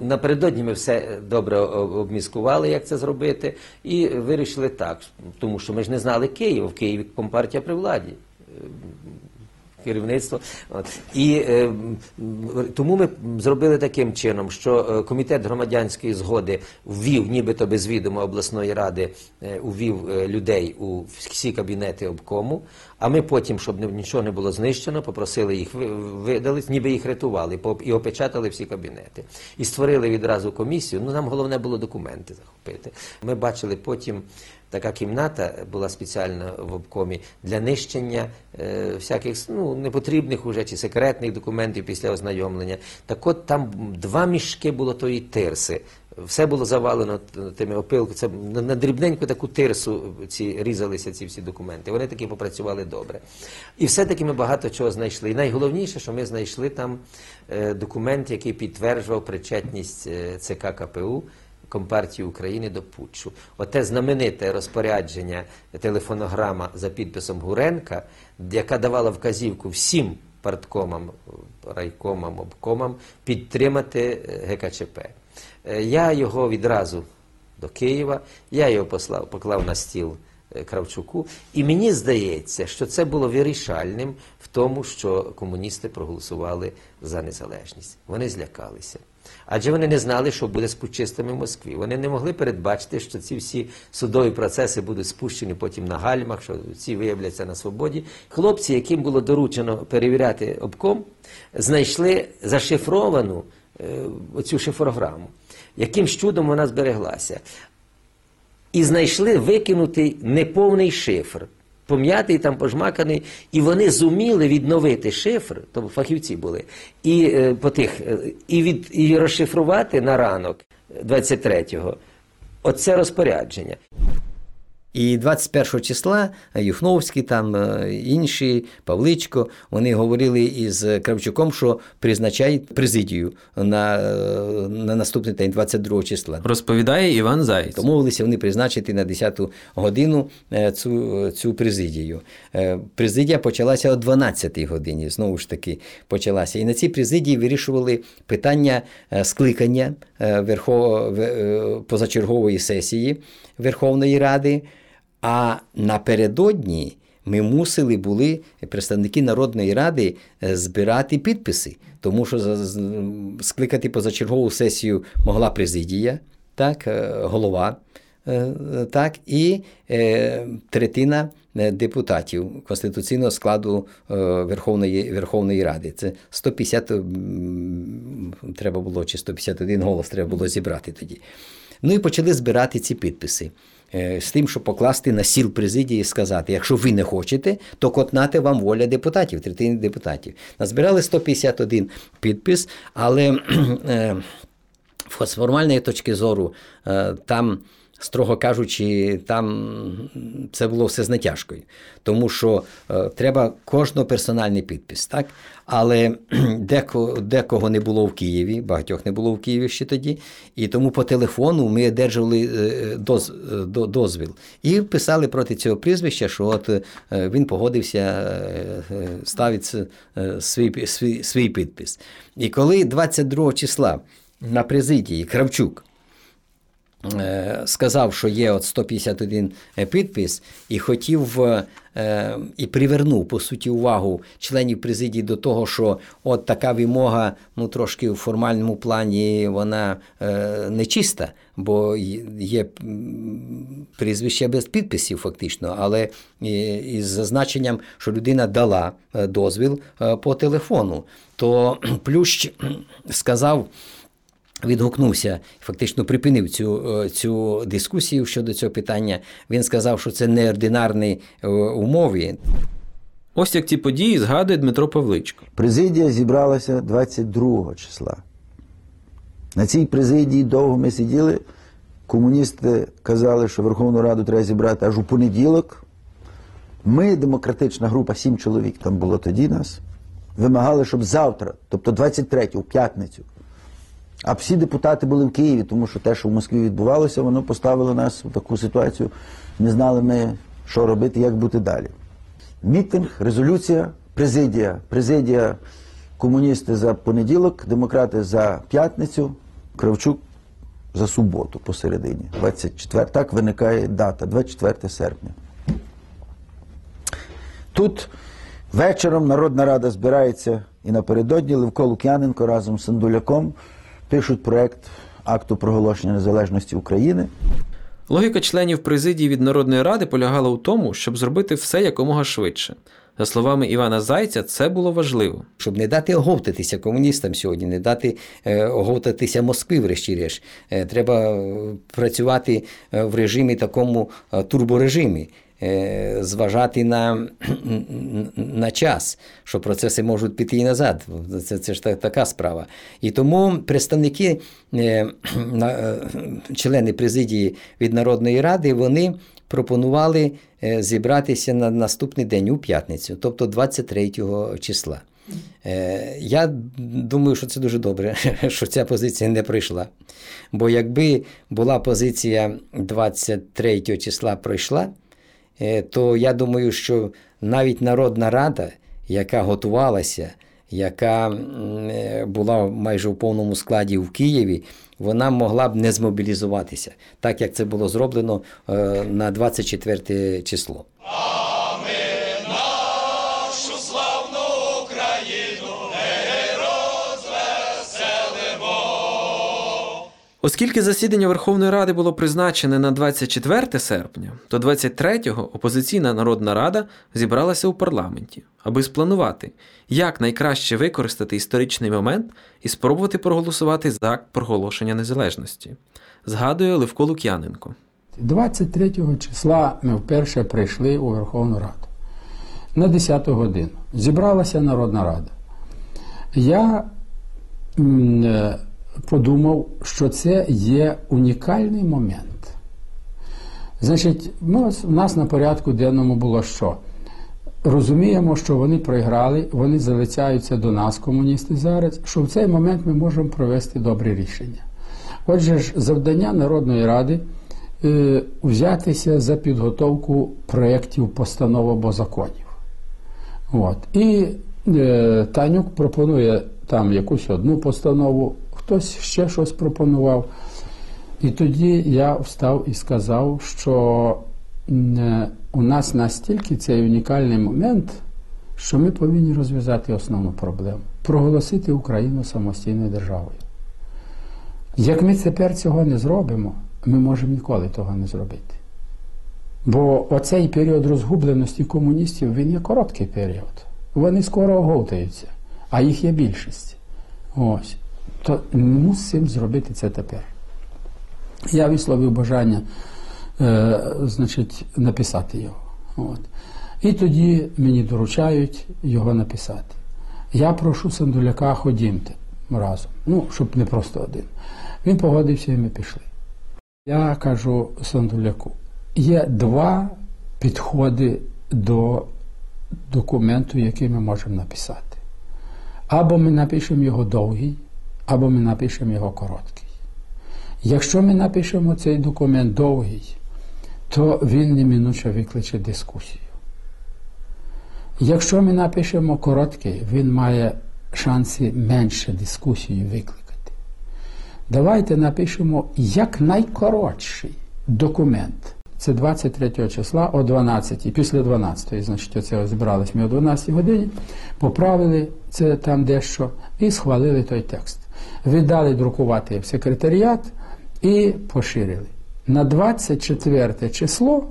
S7: Напередодні ми все добре обміскували, як це зробити, і вирішили так, тому що ми ж не знали Києва, в Києві компартія при владі. Керівництво. От. І е, тому ми зробили таким чином, що е, комітет громадянської згоди ввів, нібито без відома обласної ради, е, увів е, людей у всі кабінети обкому. А ми потім, щоб нічого не було знищено, попросили їх ви- видалити, ніби їх рятували, і опечатали всі кабінети. І створили відразу комісію. Ну, нам головне було документи захопити. Ми бачили потім. Така кімната була спеціально в обкомі для нищення е, всяких ну, непотрібних уже чи секретних документів після ознайомлення. Так от там два мішки було тої тирси. Все було завалено тими опилками. Це на, дрібненьку таку тирсу ці різалися ці всі документи. Вони таки попрацювали добре. І все-таки ми багато чого знайшли. І найголовніше, що ми знайшли там е, документ, який підтверджував причетність е, ЦК КПУ. Компартії України до путчу. Оте знамените розпорядження телефонограма за підписом Гуренка, яка давала вказівку всім парткомам, райкомам, обкомам підтримати е, ГКЧП. Е, Я його відразу до Києва, я його послав, поклав на стіл е, Кравчуку, і мені здається, що це було вирішальним в тому, що комуністи проголосували за незалежність. Вони злякалися. Адже вони не знали, що буде з путчистами в Москві. Вони не могли передбачити, що ці всі судові процеси будуть спущені потім на гальмах, що ці виявляться на свободі. Хлопці, яким було доручено перевіряти обком, знайшли зашифровану е, оцю шифрограму. Яким чудом вона збереглася. І знайшли викинутий неповний шифр. Пом'ятий там пожмаканий, і вони зуміли відновити шифр, тобто фахівці були, і е, по тих, е, і від і розшифрувати на ранок 23-го оце розпорядження.
S8: І 21 числа Юхновський, там е, інші, Павличко, вони говорили із Кравчуком, що призначають президію на, е, на наступний день, 22 числа.
S1: Розповідає Іван Заєць.
S8: Домовилися вони призначити на 10 годину е, цю, цю президію. Президія почалася о 12 годині, знову ж таки почалася. І на цій президії вирішували питання скликання Верхо... в- е, позачергової сесії Верховної Ради. А напередодні ми мусили були, представники Народної ради, е, збирати підписи, тому що скликати позачергову сесію могла президія, так, е, голова, е, так, і третина депутатів конституційного складу Верховної, Верховної Ради. Це 150 м, треба було, чи 151 голос треба було зібрати тоді. Ну і почали збирати ці підписи. Е, З тим, щоб покласти на сіл президії і сказати, якщо ви не хочете, то котнати вам воля депутатів, третини депутатів. Назбирали 151 підпис, але е, з формальної точки зору, е, там, строго кажучи, там це було все з натяжкою. Тому що е, треба кожного персональний підпис, так? Але деко, декого не було в Києві, багатьох не було в Києві ще тоді, і тому по телефону ми одержували е, доз, е, до- дозвіл. І писали проти цього прізвища, що от е, він погодився ставити свій, свій, свій підпис. І коли 22 числа на президії Кравчук сказав, що є от 151 підпис, і хотів е, і привернув по суті увагу членів президії до того, що от така вимога, ну трошки в формальному плані вона е, нечиста, бо є прізвище без підписів, фактично, але із зазначенням, що людина дала е, дозвіл е, по телефону, то Плющ сказав відгукнувся, фактично припинив цю, е, цю дискусію щодо цього питання. Він сказав, що це неординарні е, умови.
S1: Ось як ці події згадує Дмитро Павличко.
S20: Президія зібралася 22 числа. На цій президії довго ми сиділи. Комуністи казали, що Верховну Раду треба зібрати аж у понеділок. Ми, демократична група, сім чоловік, там було тоді нас, вимагали, щоб завтра, тобто 23 у п'ятницю. А всі депутати були в Києві, тому що те, що в Москві відбувалося, воно поставило нас в таку ситуацію. Не знали ми, що робити, як бути далі. Мітинг, резолюція, президія. Президія комуністи за понеділок, демократи за п'ятницю, Кравчук за суботу посередині. 24. Так виникає дата, 24 серпня. Тут вечором Народна Рада збирається і напередодні Левко Лук'яненко разом з Сандуляком пишуть проект акту проголошення незалежності України.
S1: Логіка членів президії від Народної ради полягала у тому, щоб зробити все якомога швидше. За словами Івана Зайця, це було важливо.
S8: Щоб не дати оговтатися комуністам сьогодні, не дати е, оговтатися Москві, врешті-решт. Е, треба е, працювати в режимі такому турборежимі. Е, Зважати на, на час, що процеси можуть піти і назад. Це, це ж та- така справа. І тому представники, е, е, члени президії від Народної ради, вони пропонували зібратися на наступний день у п'ятницю, тобто 23 числа. Я думаю, що це дуже добре, що ця позиція не пройшла. Бо якби була позиція 23 числа пройшла, то я думаю, що навіть Народна Рада, яка готувалася, яка е, була майже у повному складі в Києві, вона могла б не змобілізуватися, так як це було зроблено е, на 24 число.
S9: нашу
S1: Оскільки засідання Верховної Ради було призначене на 24 серпня, то 23-го опозиційна Народна Рада зібралася у парламенті, аби спланувати, як найкраще використати історичний момент і спробувати проголосувати за проголошення незалежності. Згадує Левко Лук'яненко.
S13: 23 числа ми вперше прийшли у Верховну Раду на 10 годину. Зібралася Народна Рада. Я е, подумав, що це є унікальний момент. Значить, ми, у нас на порядку денному було що? Розуміємо, що вони програли, вони залицяються до нас, комуністи зараз, що в цей момент ми можемо провести добре рішення. Отже ж, завдання Народної Ради е, взятися за підготовку проєктів постанов або законів. От. І е, Танюк пропонує там якусь одну постанову, хтось ще щось пропонував. І тоді я встав і сказав, що е, у нас настільки цей унікальний момент, що ми повинні розв'язати основну проблему проголосити Україну самостійною державою. Як ми тепер цього не зробимо, ми можемо ніколи того не зробити. Бо оцей період розгубленості комуністів він є короткий період. Вони скоро оговтаються, а їх є більшість. Ось. То мусимо зробити це тепер. Я висловив бажання е, значить, написати його. От. І тоді мені доручають його написати. Я прошу Сандуляка, ходімте разом. Ну, щоб не просто один. Він погодився і ми пішли. Я кажу Сандуляку, є два підходи до документу, який ми можемо написати. Або ми напишемо його довгий, або ми напишемо його короткий. Якщо ми напишемо цей документ довгий, то він неминуче викличе дискусію. Якщо ми напишемо короткий, він має шанси менше дискусію викликати. Давайте напишемо якнайкоротший документ. Це 23 числа о 12, після 12, значить, оце зібрались ми о 12 годині, поправили це там дещо і схвалили той текст. Віддали друкувати в секретаріат і поширили. На 24 число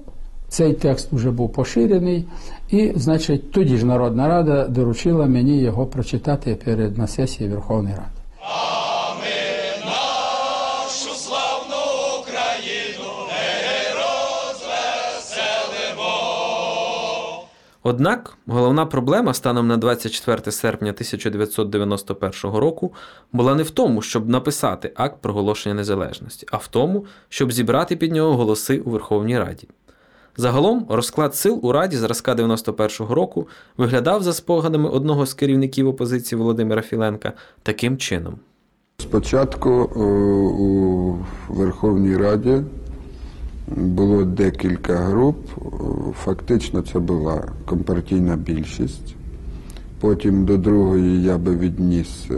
S13: цей текст вже був поширений, і, значить, тоді ж Народна Рада доручила мені його прочитати перед на сесії Верховної Ради.
S1: Однак головна проблема станом на 24 серпня 1991 року була не в тому, щоб написати акт проголошення незалежності, а в тому, щоб зібрати під нього голоси у Верховній Раді. Загалом розклад сил у Раді зразка 91-го року виглядав за спогадами одного з керівників опозиції Володимира Філенка таким чином.
S21: Спочатку е, у Верховній Раді було декілька груп. Фактично це була компартійна більшість. Потім до другої я би відніс е,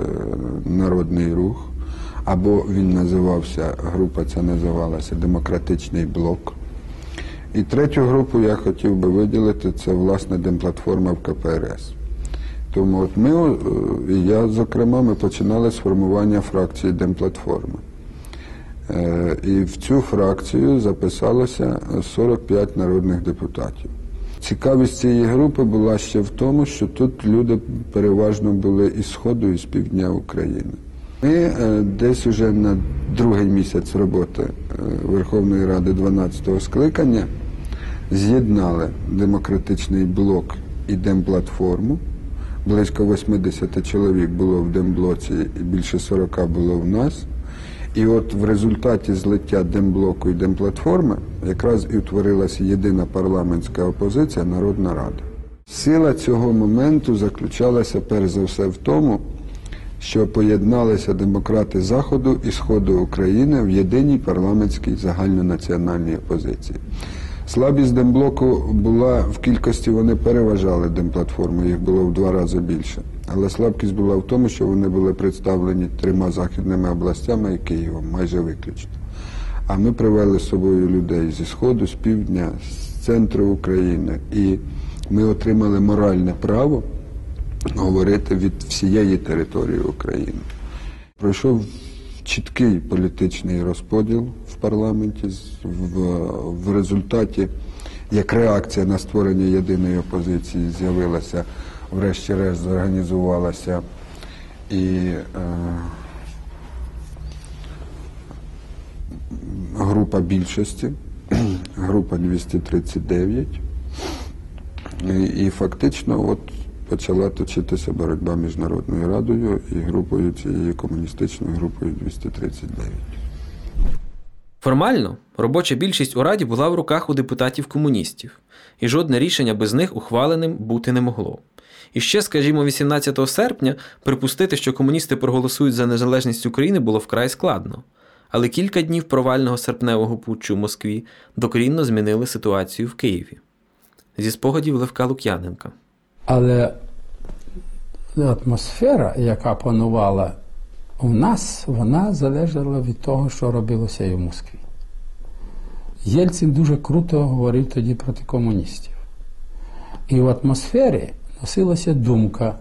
S21: Народний рух, або він називався, група ця називалася Демократичний блок. І третю групу я хотів би виділити, це власне демплатформа в КПРС. Тому от ми, е, я, зокрема, ми починали з формування фракції Демплатформи. Е, І в цю фракцію записалося 45 народних депутатів. Цікавість цієї групи була ще в тому, що тут люди переважно були із Сходу і з півдня України. Ми е, десь уже на другий місяць роботи е, Верховної Ради 12-го скликання з'єднали демократичний блок і демплатформу. Близько 80 чоловік було в демблоці і більше 40 було в нас. І от в результаті злиття демблоку і демплатформи якраз і утворилася єдина парламентська опозиція Народна Рада. Сила цього моменту заключалася перш за все в тому, що поєдналися демократи Заходу і Сходу України в єдиній парламентській загальнонаціональній опозиції. Слабість демблоку була в кількості, вони переважали демплатформу, їх було в два рази більше. Але слабкість була в тому, що вони були представлені трьома західними областями і Києвом, майже виключно. А ми привели з собою людей зі Сходу, з півдня, з центру України. І ми отримали моральне право говорити від всієї території України. Пройшов чіткий політичний розподіл в парламенті. В, в результаті, як реакція на створення єдиної опозиції, з'явилася, врешті-решт, зорганізувалася і е, група більшості, група 239. І, і фактично, от почала точитися боротьба між Народною Радою і групою цієї комуністичною групою 239.
S1: Формально робоча більшість у Раді була в руках у депутатів-комуністів, і жодне рішення без них ухваленим бути не могло. І ще, скажімо, 18 серпня припустити, що комуністи проголосують за незалежність України, було вкрай складно. Але кілька днів провального серпневого путчу в Москві докорінно змінили ситуацію в Києві. Зі спогадів Левка Лук'яненка.
S13: Але атмосфера, яка панувала у нас, вона залежала від того, що робилося і в Москві. Єльцин дуже круто говорив тоді проти комуністів. І в атмосфері носилася думка,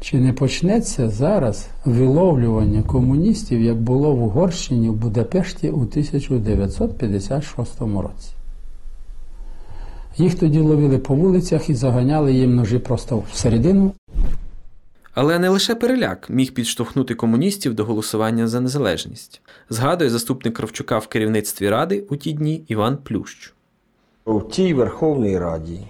S13: чи не почнеться зараз виловлювання комуністів, як було в Угорщині в Будапешті у 1956 році. Їх тоді ловили по вулицях і заганяли їм ножі просто всередину.
S1: Але не лише переляк міг підштовхнути комуністів до голосування за незалежність, згадує заступник Кравчука в керівництві ради у ті дні Іван Плющ.
S22: У тій Верховній Раді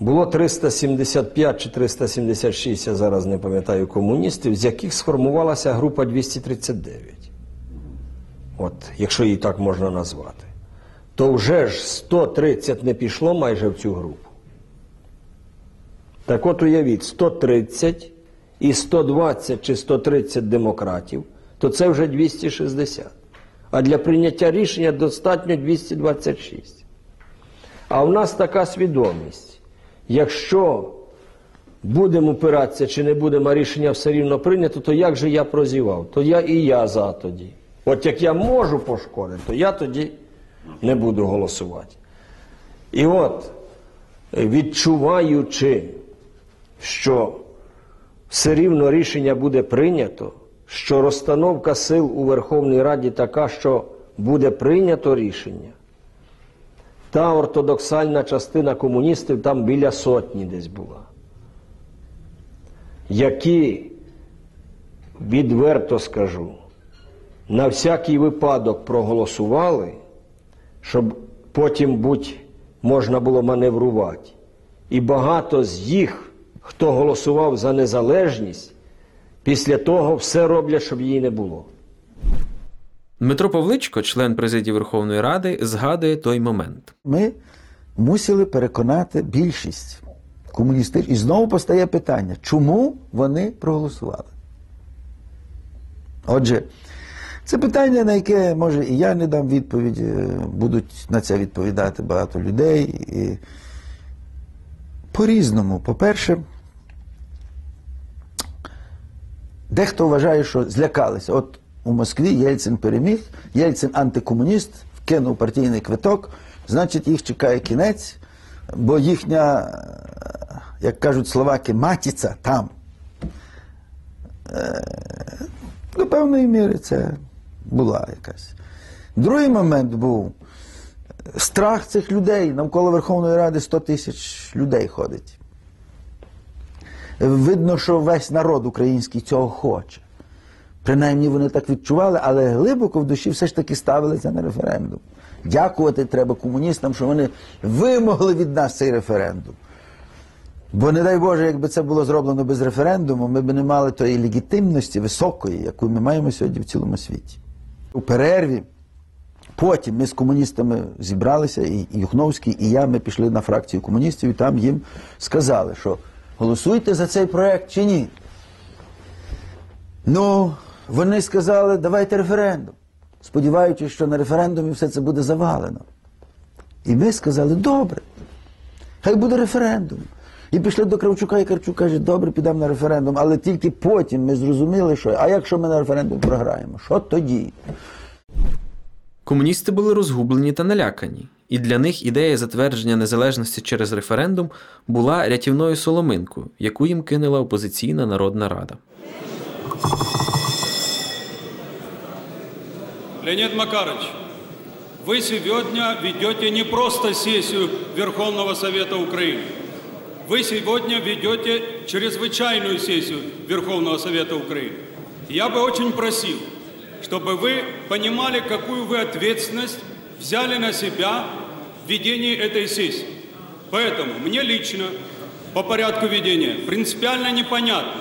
S22: було 375 чи 376, я зараз не пам'ятаю, комуністів, з яких сформувалася група 239. От, якщо її так можна назвати. То вже ж 130 не пішло майже в цю групу. Так от уявіть, 130 і 120 чи 130 демократів, то це вже 260. А для прийняття рішення достатньо 226. А в нас така свідомість. Якщо будемо опиратися чи не будемо, а рішення все рівно прийнято, то як же я прозівав? То я і я за тоді. От як я можу пошкодити, то я тоді не буду голосувати. І от, відчуваючи, що все рівно рішення буде прийнято, що розстановка сил у Верховній Раді така, що буде прийнято рішення, та ортодоксальна частина комуністів там біля сотні десь була, які, відверто скажу, на всякий випадок проголосували, щоб потім будь можна було маневрувати. І багато з їх, хто голосував за незалежність, після того все роблять, щоб її не було.
S1: Дмитро Павличко, член президії Верховної Ради, згадує той момент.
S20: Ми мусили переконати більшість комуністів. І знову постає питання, чому вони проголосували? Отже, це питання, на яке, може, і я не дам відповідь, е, будуть на це відповідати багато людей. І По-різному. По-перше, дехто вважає, що злякалися. От у Москві Єльцин переміг, Єльцин антикомуніст, вкинув партійний квиток, значить, їх чекає кінець, бо їхня, е, як кажуть словаки, матіця там. Е, До певної міри це була якась. Другий момент був страх цих людей. Навколо Верховної Ради 100 тисяч людей ходить. Видно, що весь народ український цього хоче. Принаймні вони так відчували, але глибоко в душі все ж таки ставилися на референдум. Дякувати треба комуністам, що вони вимогли від нас цей референдум. Бо, не дай Боже, якби це було зроблено без референдуму, ми б не мали тої легітимності високої, яку ми маємо сьогодні в цілому світі. У перерві потім ми з комуністами зібралися, і Юхновський, і я, ми пішли на фракцію комуністів, і там їм сказали, що голосуйте за цей проект чи ні. Ну, вони сказали, давайте референдум, сподіваючись, що на референдумі все це буде завалено. І ми сказали, добре, хай буде референдум. І пішли до Кравчука, і Кравчук каже, добре, підемо на референдум. Але тільки потім ми зрозуміли, що а якщо ми на референдум програємо, що тоді?
S1: Комуністи були розгублені та налякані, і для них ідея затвердження незалежності через референдум була рятівною соломинкою, яку їм кинула опозиційна народна рада.
S23: Леонид Макарович, вы сегодня ведете не просто сессию Верховного Совета Украины. Вы сегодня ведете чрезвычайную сессию Верховного Совета Украины. Я бы очень просил, чтобы вы понимали, какую вы ответственность взяли на себя в ведении этой сессии. Поэтому мне лично по порядку ведения принципиально непонятно,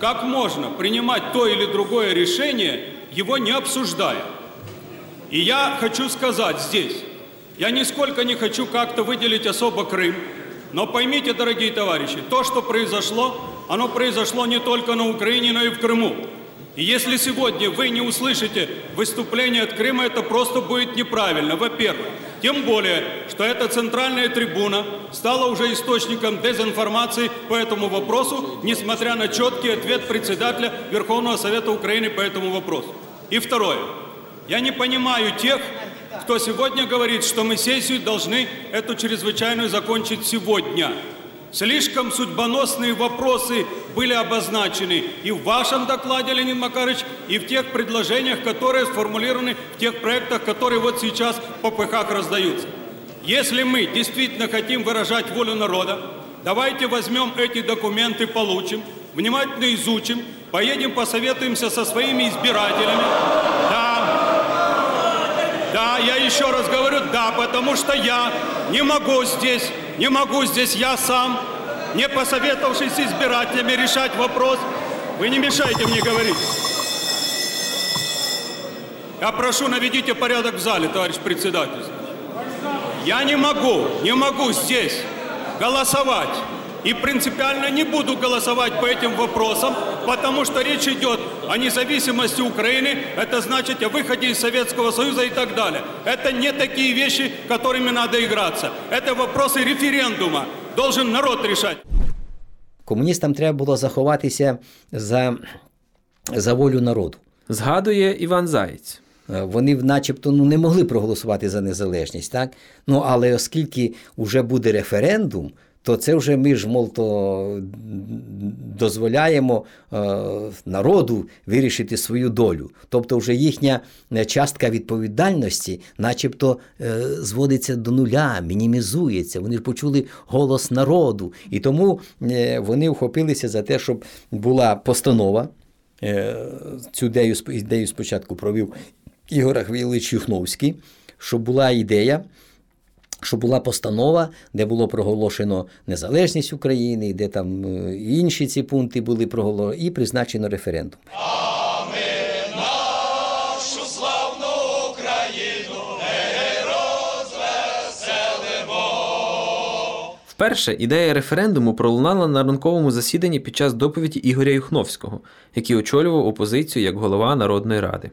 S23: как можно принимать то или другое решение, его не обсуждая. И я хочу сказать здесь, я нисколько не хочу как-то выделить особо Крым, но поймите, дорогие товарищи, то, что произошло, оно произошло не только на Украине, но и в Крыму. И если сегодня вы не услышите выступление от Крыма, это просто будет неправильно, во-первых. Тем более, что эта центральная трибуна стала уже источником дезинформации по этому вопросу, несмотря на четкий ответ председателя Верховного Совета Украины по этому вопросу. И второе. Я не понимаю тех, кто сегодня говорит, что мы сессию должны эту чрезвычайную закончить сегодня. Слишком судьбоносные вопросы были обозначены и в вашем докладе, Леонид Макарович, и в тех предложениях, которые сформулированы в тех проектах, которые вот сейчас по ПХ раздаются. Если мы действительно хотим выражать волю народа, Давайте возьмем эти документы, получим, внимательно изучим, поедем посоветуемся со своими избирателями. Да, я еще раз говорю, да, потому что я не могу здесь, не могу здесь я сам, не посоветовавшись с избирателями, решать вопрос. Вы не мешайте мне говорить. Я прошу, наведите порядок в зале, товарищ председатель. Я не могу, не могу здесь голосовать. И принципиально не буду голосовать по этим вопросам, потому что речь идет о независимости Украины, это значит о выходе из Советского Союза и так далее. Это не такие вещи, которыми надо играться. Это вопросы референдума. Должен народ решать.
S8: Комуністам треба було заховатися за, за волю народу.
S1: Згадує Іван Заєць.
S8: Е, Вони, начебто, ну, не могли проголосувати за незалежність, так? Ну, але оскільки вже буде референдум, то це вже ми ж, мол, то дозволяємо е, народу вирішити свою долю. Тобто, вже їхня е, частка відповідальності, начебто, е, зводиться до нуля, мінімізується. Вони ж почули голос народу. І тому вони вхопилися за те, щоб була постанова. Цю ідею, ідею спочатку провів Ігор Ахвілович Юхновський, щоб була ідея, щоб була постанова, де було проголошено незалежність України, де там е, інші ці пункти були проголошені, і призначено референдум.
S9: нашу славну Україну не.
S1: Вперше ідея референдуму пролунала на ранковому засіданні під час доповіді Ігоря Юхновського, який очолював опозицію як голова Народної ради.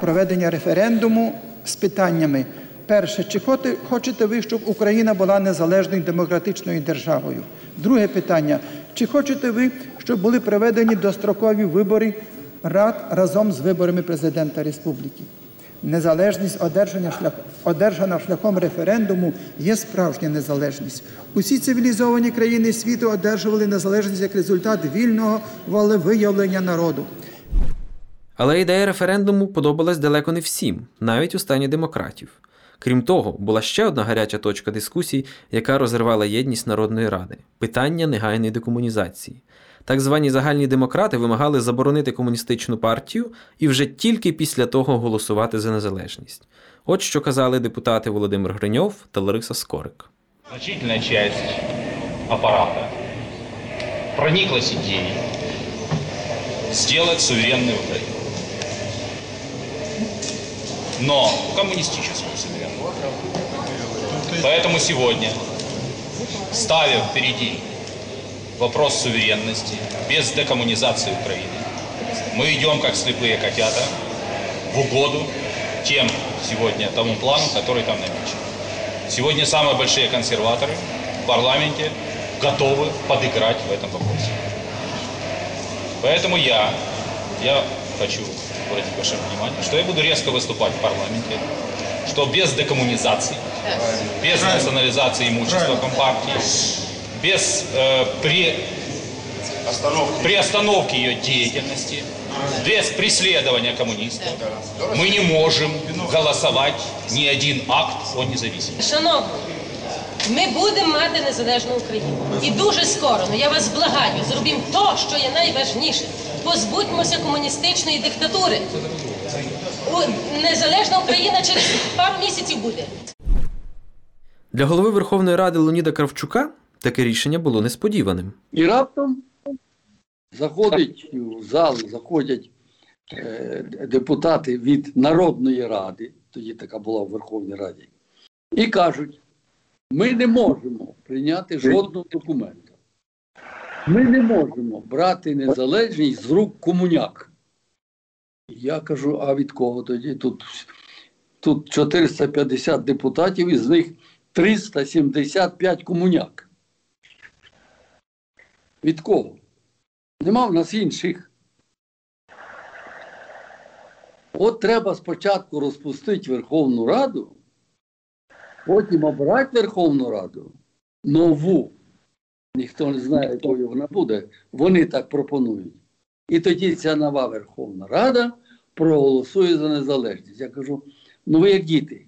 S24: проведення референдуму з питаннями: перше, чи хочете ви, щоб Україна була незалежною демократичною державою? Друге питання: чи хочете ви, щоб були проведені дострокові вибори рад разом з виборами президента республіки? Незалежність, одержання шлях, одержана шляхом референдуму, є справжня незалежність. Усі цивілізовані країни світу одержували незалежність як результат вільного волевиявлення народу.
S1: Але ідея референдуму подобалась далеко не всім, навіть у стані демократів. Крім того, була ще одна гаряча точка дискусій, яка розривала єдність Народної Ради питання негайної декомунізації. Так звані загальні демократи вимагали заборонити комуністичну партію і вже тільки після того голосувати за незалежність. От що казали депутати Володимир Гриньов та Лариса Скорик.
S25: Значительная часть аппарата прониклась идеей сделать суверенную Украину. Но коммунистическую суверенную. Поэтому сегодня, ставя впереди вопрос суверенности без декоммунизации Украины, мы идем как слепые котята в угоду тем сегодня тому плану, который там намечен. Сегодня самые большие консерваторы в парламенте готовы подыграть в этом вопросе. Поэтому я, я хочу обратить ваше внимание, что я буду резко выступать в парламенте, что без декоммунизации, без национализации имущества Компартии, без э, при, приостановки ее деятельности, без преследования коммунистов, мы не можем голосовать ни один акт о независимости.
S26: Шановні, ми будемо мати незалежну Україну. І дуже скоро, ну я вас благаю, зробімо то, що є найважніше. Позбудьмося комуністичної диктатури. Незалежна Україна через пару місяців буде.
S1: Для голови Верховної Ради Леоніда Кравчука таке рішення було несподіваним.
S27: І раптом заходить в зал, заходять е, депутати від Народної Ради, тоді така була в Верховній Раді, і кажуть: ми не можемо прийняти жодного документа. Ми не можемо брати незалежність з рук комуняк. Я кажу: а від кого тоді? Тут, тут 450 депутатів, із них 375 комуняк. Від кого? Нема в нас інших. От треба спочатку розпустити Верховну Раду, потім обрати Верховну Раду нову. Ніхто не знає, якою вона буде. Вони так пропонують. І тоді ця нова Верховна Рада проголосує за незалежність. Я кажу: ну ви як діти.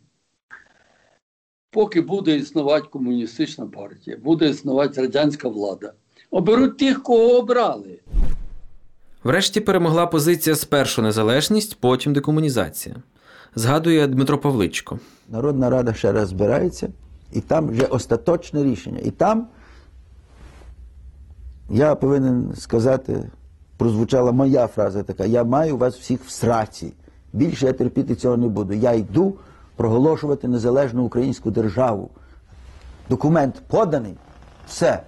S27: поки буде існувати комуністична партія, буде існувати радянська влада. Оберуть тих, кого обрали.
S1: Врешті перемогла позиція спершу незалежність, потім декомунізація. Згадує Дмитро Павличко.
S20: Народна рада ще раз збирається, і там вже остаточне рішення. І там я повинен сказати, прозвучала моя фраза така: я маю вас всіх в сраці. Більше я терпіти цього не буду. Я йду проголошувати незалежну українську державу. Документ поданий, все.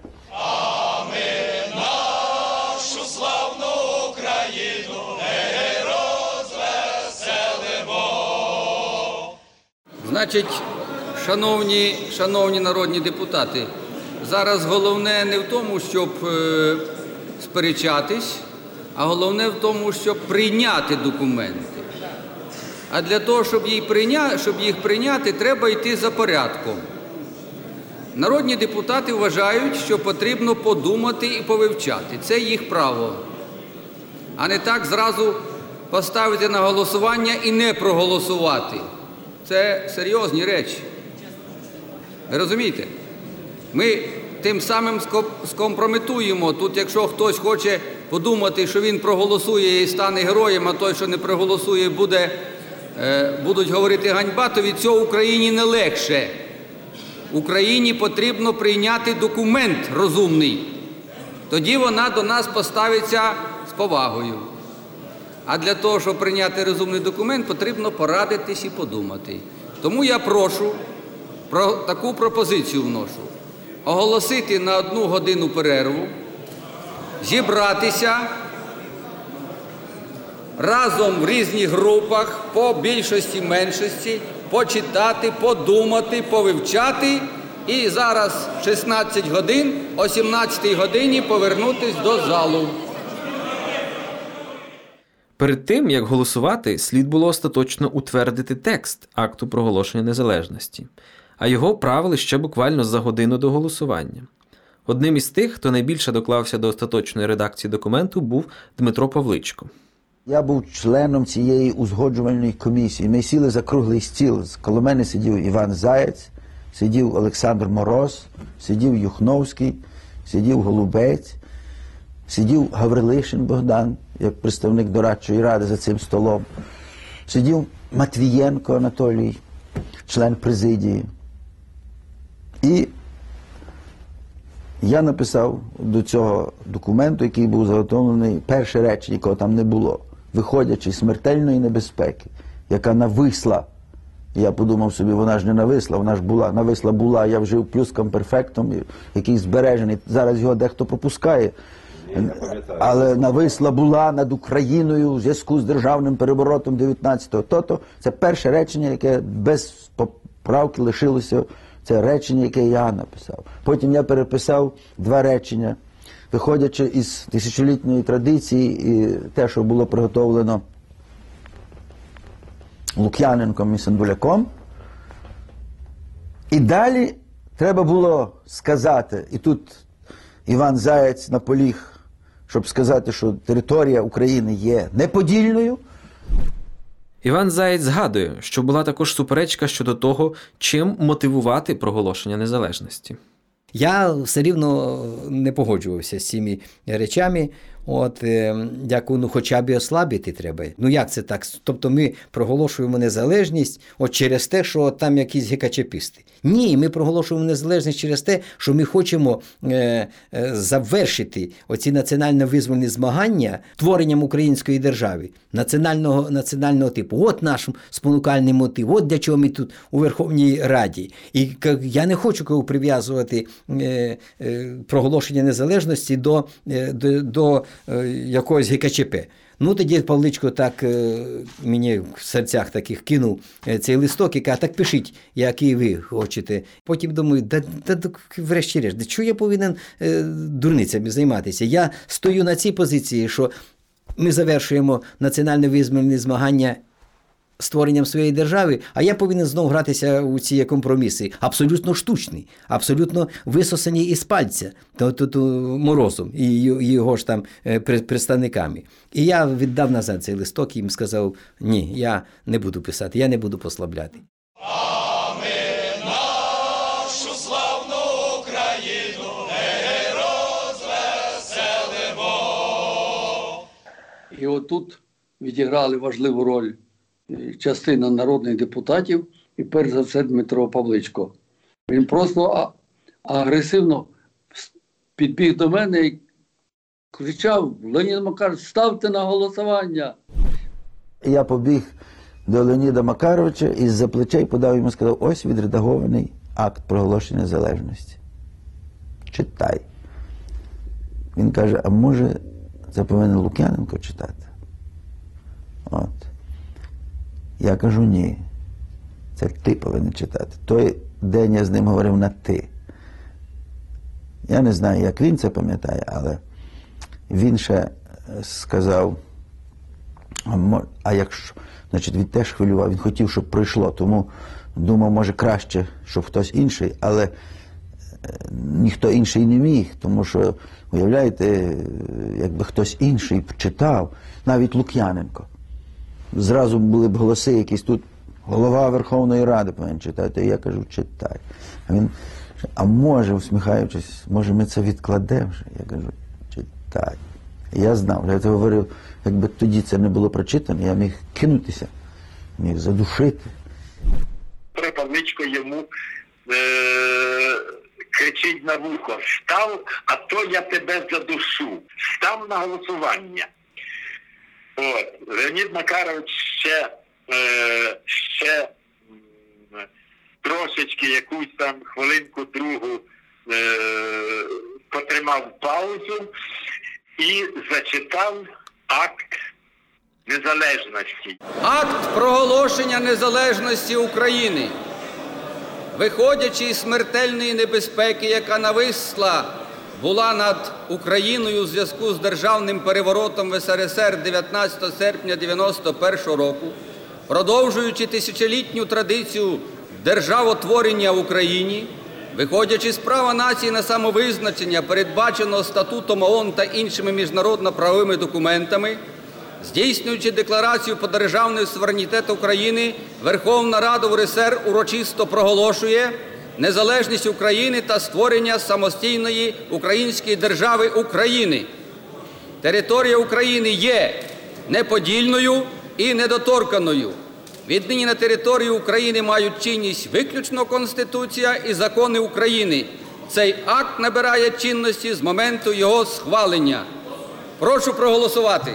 S9: нашу славну Україну не розвеселимо.
S28: Значить, шановні, шановні народні депутати, зараз головне не в тому, щоб е, сперечатись, а головне в тому, щоб прийняти документи. А для того, щоб, їх прийняти, треба йти за порядком. Народні депутати вважають, що потрібно подумати і повивчати. Це їх право. А не так зразу поставити на голосування і не проголосувати. Це серйозні речі. Ви розумієте? Ми тим самим скомпрометуємо. Тут, якщо хтось хоче подумати, що він проголосує і стане героєм, а той, що не проголосує, буде, е, будуть говорити ганьба, то від цього Україні не легше. Україні потрібно прийняти документ розумний. Тоді вона до нас поставиться з повагою. А для того, щоб прийняти розумний документ, потрібно порадитись і подумати. Тому я прошу про таку пропозицію вношу: оголосити на одну годину перерву, зібратися разом в різних групах по більшості меншості, почитати, подумати, повивчати. І зараз 16 годин, о 17 годині повернутись до залу.
S1: Перед тим, як голосувати, слід було остаточно утвердити текст акту проголошення незалежності, а його правили ще буквально за годину до голосування. Одним із тих, хто найбільше доклався до остаточної редакції документу, був Дмитро Павличко.
S20: Я був членом цієї узгоджувальної комісії. Ми сіли за круглий стіл. Коло мене сидів Іван Заєць, сидів Олександр Мороз, сидів Юхновський, сидів Голубець, сидів Гаврилишин Богдан, як представник дорадчої ради за цим столом. Сидів Матвієнко Анатолій, член президії. І я написав до цього документу, який був заготовлений, перше речення, якого там не було, виходячи з смертельної небезпеки, яка нависла. Я подумав собі, вона ж не нависла, вона ж була. Нависла була, я вжив плюском перфектом, який збережений. Зараз його дехто пропускає. Але нависла була над Україною у зв'язку з державним переворотом 19-го. То-то це перше речення, яке без поправки лишилося. Це речення, яке я написав. Потім я переписав два речення, виходячи із тисячолітньої традиції, і те, що було приготовлено Лук'яненком і Сандуляком. І далі треба було сказати, і тут Іван Заєць наполіг, щоб сказати, що територія України є неподільною.
S1: Іван Заєць згадує, що була також суперечка щодо того, чим мотивувати проголошення незалежності.
S8: Я все рівно не погоджувався з цими речами. От е, дякую, ну хоча б і ослабити треба. Ну як це так? Тобто ми проголошуємо незалежність от через те, що там якісь гекачепісти. Ні, ми проголошуємо незалежність через те, що ми хочемо е, е, завершити оці національно-визвольні змагання творенням української держави, національного національного типу. От наш спонукальний мотив, от для чого ми тут у Верховній Раді. І я не хочу кого прив'язувати е, е, проголошення незалежності до, е, до, до е, якогось ГКЧП. Ну, тоді Павличко так е, мені в серцях таких кинув е, цей листок і каже, так пишіть, який ви хочете. Потім думаю, да, да, да врешті-решт, да чого я повинен е, дурницями займатися? Я стою на цій позиції, що ми завершуємо національно визвольні змагання створенням своєї держави, а я повинен знову гратися у ці компроміси. Абсолютно штучний, абсолютно висосані із пальця, морозом і його ж там е, представниками. І я віддав назад цей листок і їм сказав: ні, я не буду писати, я не буду послабляти.
S5: І отут відіграли важливу роль частина народних депутатів, і перш за все Дмитро Павличко. Він просто агресивно підбіг до мене і кричав: Леонід Макарович, ставте на голосування.
S20: Я побіг до Леоніда Макаровича і з-за плечей подав йому сказав, ось відредагований акт проголошення незалежності. Читай. Він каже, а може, це повинен Лук'яненко читати? От. Я кажу, ні. Це ти повинен читати. Той день я з ним говорив на ти. Я не знаю, як він це пам'ятає, але він ще е, сказав, а, якщо, значить, він теж хвилював, він хотів, щоб пройшло, тому думав, може краще, щоб хтось інший, але е, ніхто інший не міг, тому що, уявляєте, е, якби хтось інший читав, навіть Лук'яненко. Зразу були б голоси якісь тут, голова Верховної Ради повинен читати. Я кажу, читай. А він, а може, усміхаючись, може ми це відкладемо вже? Я кажу, читай. Я знав, я це говорив, якби тоді це не було прочитано, я міг кинутися, міг задушити.
S6: Петро Павличко йому е, кричить на вухо, став, а то я тебе задушу. Став на голосування. От. Леонід Макарович ще, е, ще трошечки якусь там хвилинку другу е, потримав паузу і зачитав акт незалежності.
S28: Акт проголошення незалежності України, виходячи із смертельної небезпеки, яка нависла була над Україною у зв'язку з державним переворотом в СРСР 19 серпня 91 року, продовжуючи тисячолітню традицію державотворення в Україні, виходячи з права нації на самовизначення, передбаченого статутом ООН та іншими міжнародно-правовими документами, Здійснюючи декларацію про державний суверенітет України, Верховна Рада УРСР урочисто проголошує незалежність України та створення самостійної української держави України. Територія України є неподільною і недоторканою. Віднині на території України мають чинність виключно Конституція і закони України. Цей акт набирає чинності з моменту його схвалення. Прошу проголосувати.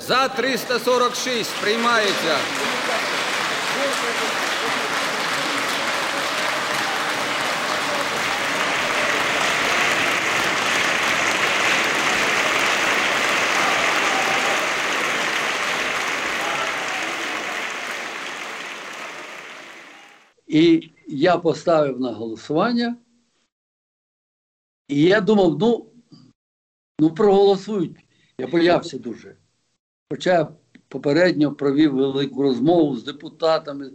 S28: За 346 приймається.
S5: І я поставив на голосування. І я думав, ну, ну проголосують. Я боявся дуже. Хоча я попередньо провів велику розмову з депутатами,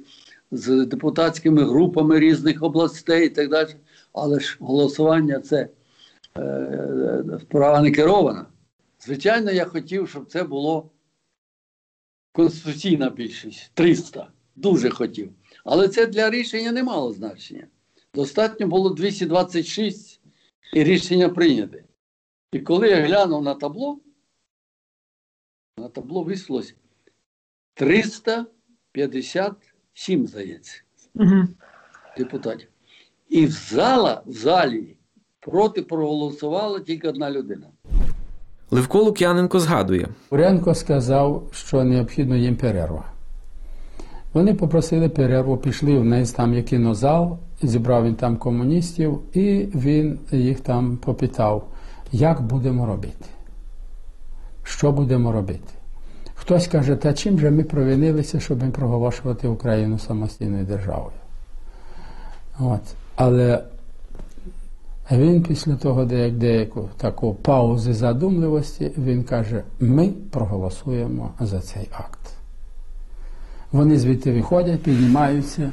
S5: з депутатськими групами різних областей і так далі. Але ж голосування це е, справа не керована. Звичайно, я хотів, щоб це було конституційна більшість 300. Дуже хотів. Але це для рішення не мало значення. Достатньо було 226 і рішення прийняте. І коли я глянув на табло, на табло висловилось 357, здається, депутатів. І в зала, в залі проти проголосувала тільки одна людина.
S1: Левко Лук'яненко згадує.
S13: Уренко сказав, що необхідно їм перерва. Вони попросили перерву, пішли вниз, там є кінозал, зібрав він там комуністів, і він їх там попитав, як будемо робити. Що будемо робити? Хтось каже, та чим же ми провинилися, щоб проголошувати Україну самостійною державою. От. Але він після того деяк, деяку таку паузи задумливості, він каже, ми проголосуємо за цей акт. Вони звідти виходять, піднімаються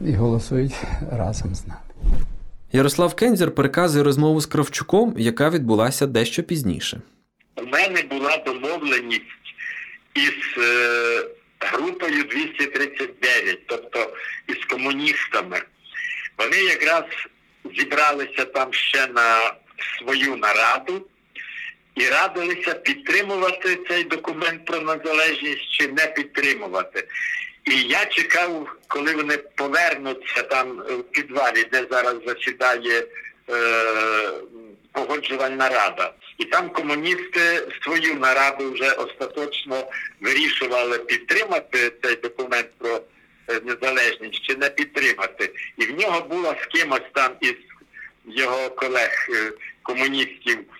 S13: і голосують разом з нами.
S1: Ярослав Кензер переказує розмову з Кравчуком, яка відбулася дещо пізніше.
S6: У мене була домовленість із е, групою 239, тобто із комуністами. Вони якраз зібралися там ще на свою нараду і радилися підтримувати цей документ про незалежність чи не підтримувати. І я чекав, коли вони повернуться там в підвалі, де зараз засідає е, погоджувальна рада. І там комуністи свою нараду вже остаточно вирішували підтримати цей документ про е, незалежність чи не підтримати. І в нього була з кимось там із його колег е, комуністів е,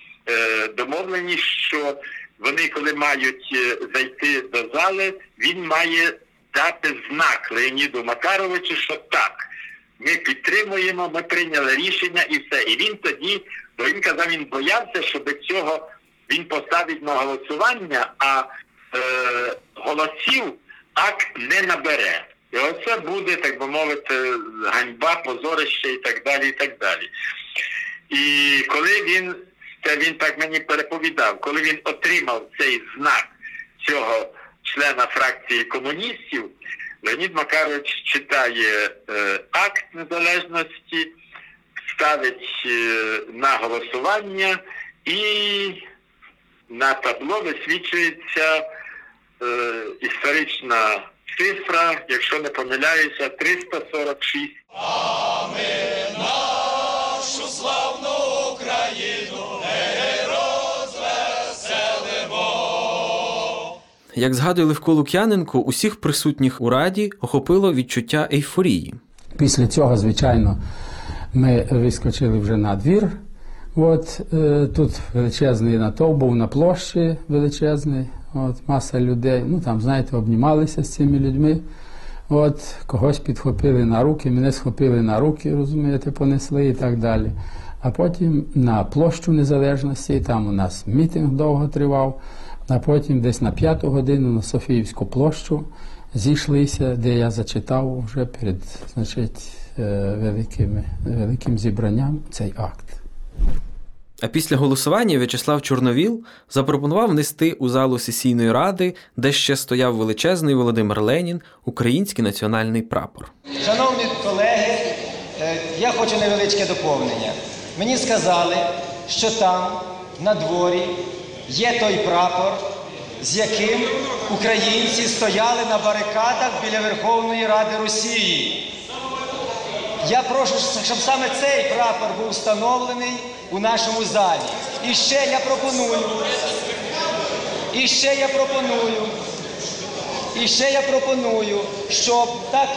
S6: домовленість, що вони, коли мають е, зайти до зали, він має дати знак Леоніду Макаровичу, що так, ми підтримуємо, ми прийняли рішення і все. І він тоді, бо він казав, він боявся, що до цього він поставить на голосування, а е, голосів акт не набере. І оце буде, так би мовити, ганьба, позорище і так далі, і так далі. І коли він, це він так мені переповідав, коли він отримав цей знак цього члена фракції комуністів, Леонід Макарович читає е, акт незалежності, ставить е, на голосування і на табло висвічується е, історична цифра, якщо не помиляюся, 346.
S9: нашу
S1: Як згадує Левко Лук'яненко, усіх присутніх у раді охопило відчуття ейфорії.
S13: Після цього, звичайно, ми вискочили вже на двір. От е, тут величезний натовп був на площі величезний, от, маса людей. Ну там, знаєте, обнімалися з цими людьми. От, когось підхопили на руки, мене схопили на руки, розумієте, понесли і так далі. А потім на площу незалежності, там у нас мітинг довго тривав, а потім десь на п'яту годину на Софіївську площу зійшлися, де я зачитав вже перед значить, е, великими, великим зібранням цей акт.
S1: А після голосування В'ячеслав Чорновіл запропонував внести у залу сесійної ради, де ще стояв величезний Володимир Ленін, український національний прапор.
S29: Шановні колеги, е, я хочу невеличке доповнення. Мені сказали, що там, на дворі, є той прапор, з яким українці стояли на барикадах біля Верховної Ради Росії. Я прошу, щоб саме цей прапор був встановлений у нашому залі. І ще я пропоную. І ще я пропоную. І ще я пропоную, щоб так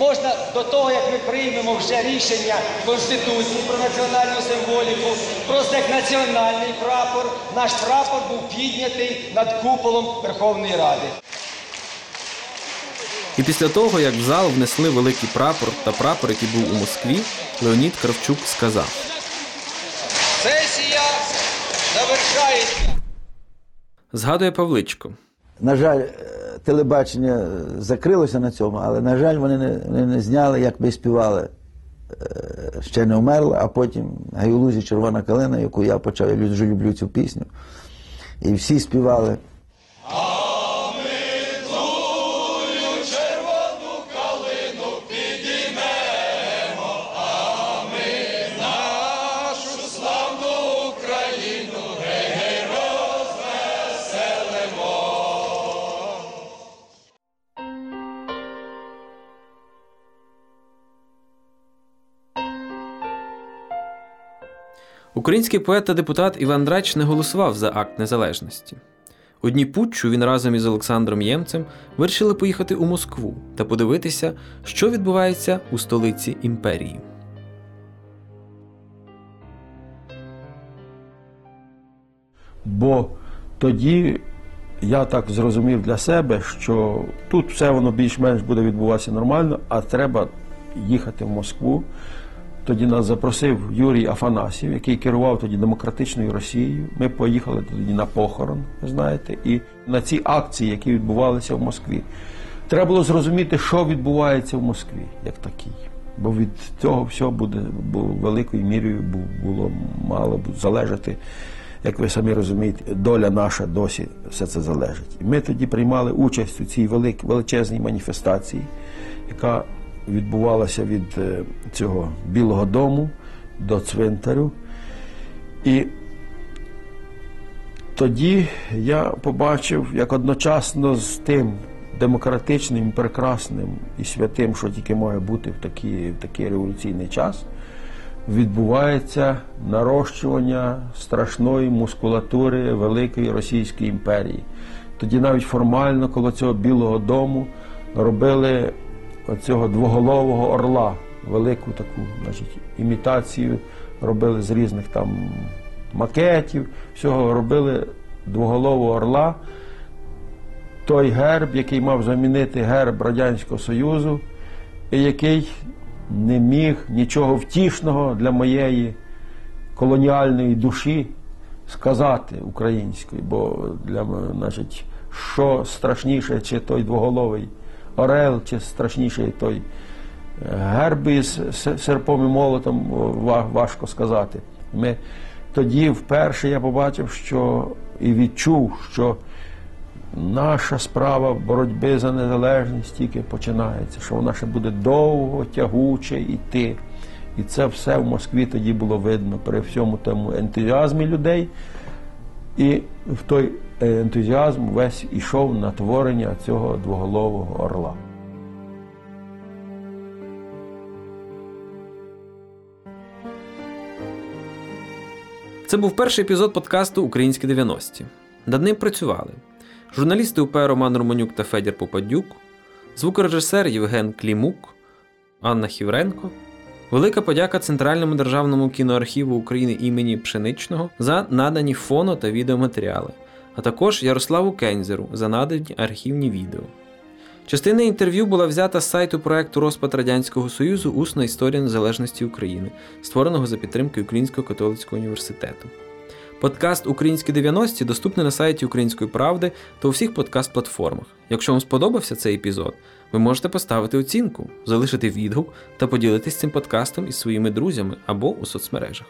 S29: можна до того, як ми приймемо вже рішення Конституції про національну символіку, просто як національний прапор, наш прапор був піднятий над куполом Верховної Ради.
S1: І після того, як в зал внесли великий прапор та прапор, який був у Москві, Леонід Кравчук сказав:
S29: Сесія завершається.
S1: згадує Павличко.
S20: На жаль, е, телебачення закрилося на цьому, але, на жаль, вони не, вони не зняли, як ми співали е, ще не вмерла, а потім гайлузі Червона калина, яку я почав, я дуже люблю цю пісню. І всі співали.
S1: Український поет та депутат Іван Драч не голосував за акт незалежності. У дні путчу він разом із Олександром Ємцем вирішили поїхати у Москву та подивитися, що відбувається у столиці імперії.
S30: Бо тоді я так зрозумів для себе, що тут все воно більш-менш буде відбуватися нормально, а треба їхати в Москву. Тоді нас запросив Юрій Афанасів, який керував тоді демократичною Росією. Ми поїхали тоді на похорон, ви знаєте, і на ці акції, які відбувалися в Москві. Треба було зрозуміти, що відбувається в Москві, як такій. Бо від цього всього буде бо великою мірою було мало б залежати, як ви самі розумієте, доля наша досі все це залежить. І ми тоді приймали участь у цій величезній маніфестації, яка відбувалася від е, цього Білого Дому до цвинтарю. І тоді я побачив, як одночасно з тим демократичним, прекрасним і святим, що тільки має бути в такий, в такий революційний час, відбувається нарощування страшної мускулатури Великої Російської імперії. Тоді навіть формально коло цього Білого дому робили оцього двоголового орла, велику таку значить, імітацію, робили з різних там макетів, всього робили двоголового орла. Той герб, який мав замінити герб Радянського Союзу, і який не міг нічого втішного для моєї колоніальної душі сказати українською, бо для значить, що страшніше, чи той двоголовий орел, чи страшніше той е, герб із серпом і молотом, важко сказати. Ми, тоді вперше я побачив, що і відчув, що наша справа боротьби за незалежність тільки починається, що вона ще буде довго, тягуче йти. І це все в Москві тоді було видно при всьому тому ентузіазмі людей. І в той е, ентузіазм весь ішов на творення цього двоголового орла.
S1: Це був перший епізод подкасту Українські 90-ті. Над ним працювали журналісти УП Роман Романюк та Федір Попадюк, звукорежисер Євген Клімук, Анна Хівренко. Велика подяка Центральному державному кіноархіву України імені Пшеничного за надані фоно та відеоматеріали, а також Ярославу Кензеру за надані архівні відео. Частина інтерв'ю була взята з сайту проекту Розпад Радянського Союзу Усна історія незалежності України, створеного за підтримки Українського католицького університету. Подкаст Українські 90-ті доступний на сайті Української правди та у всіх подкаст-платформах. Якщо вам сподобався цей епізод, ви можете поставити оцінку, залишити відгук та поділитись цим подкастом із своїми друзями або у соцмережах.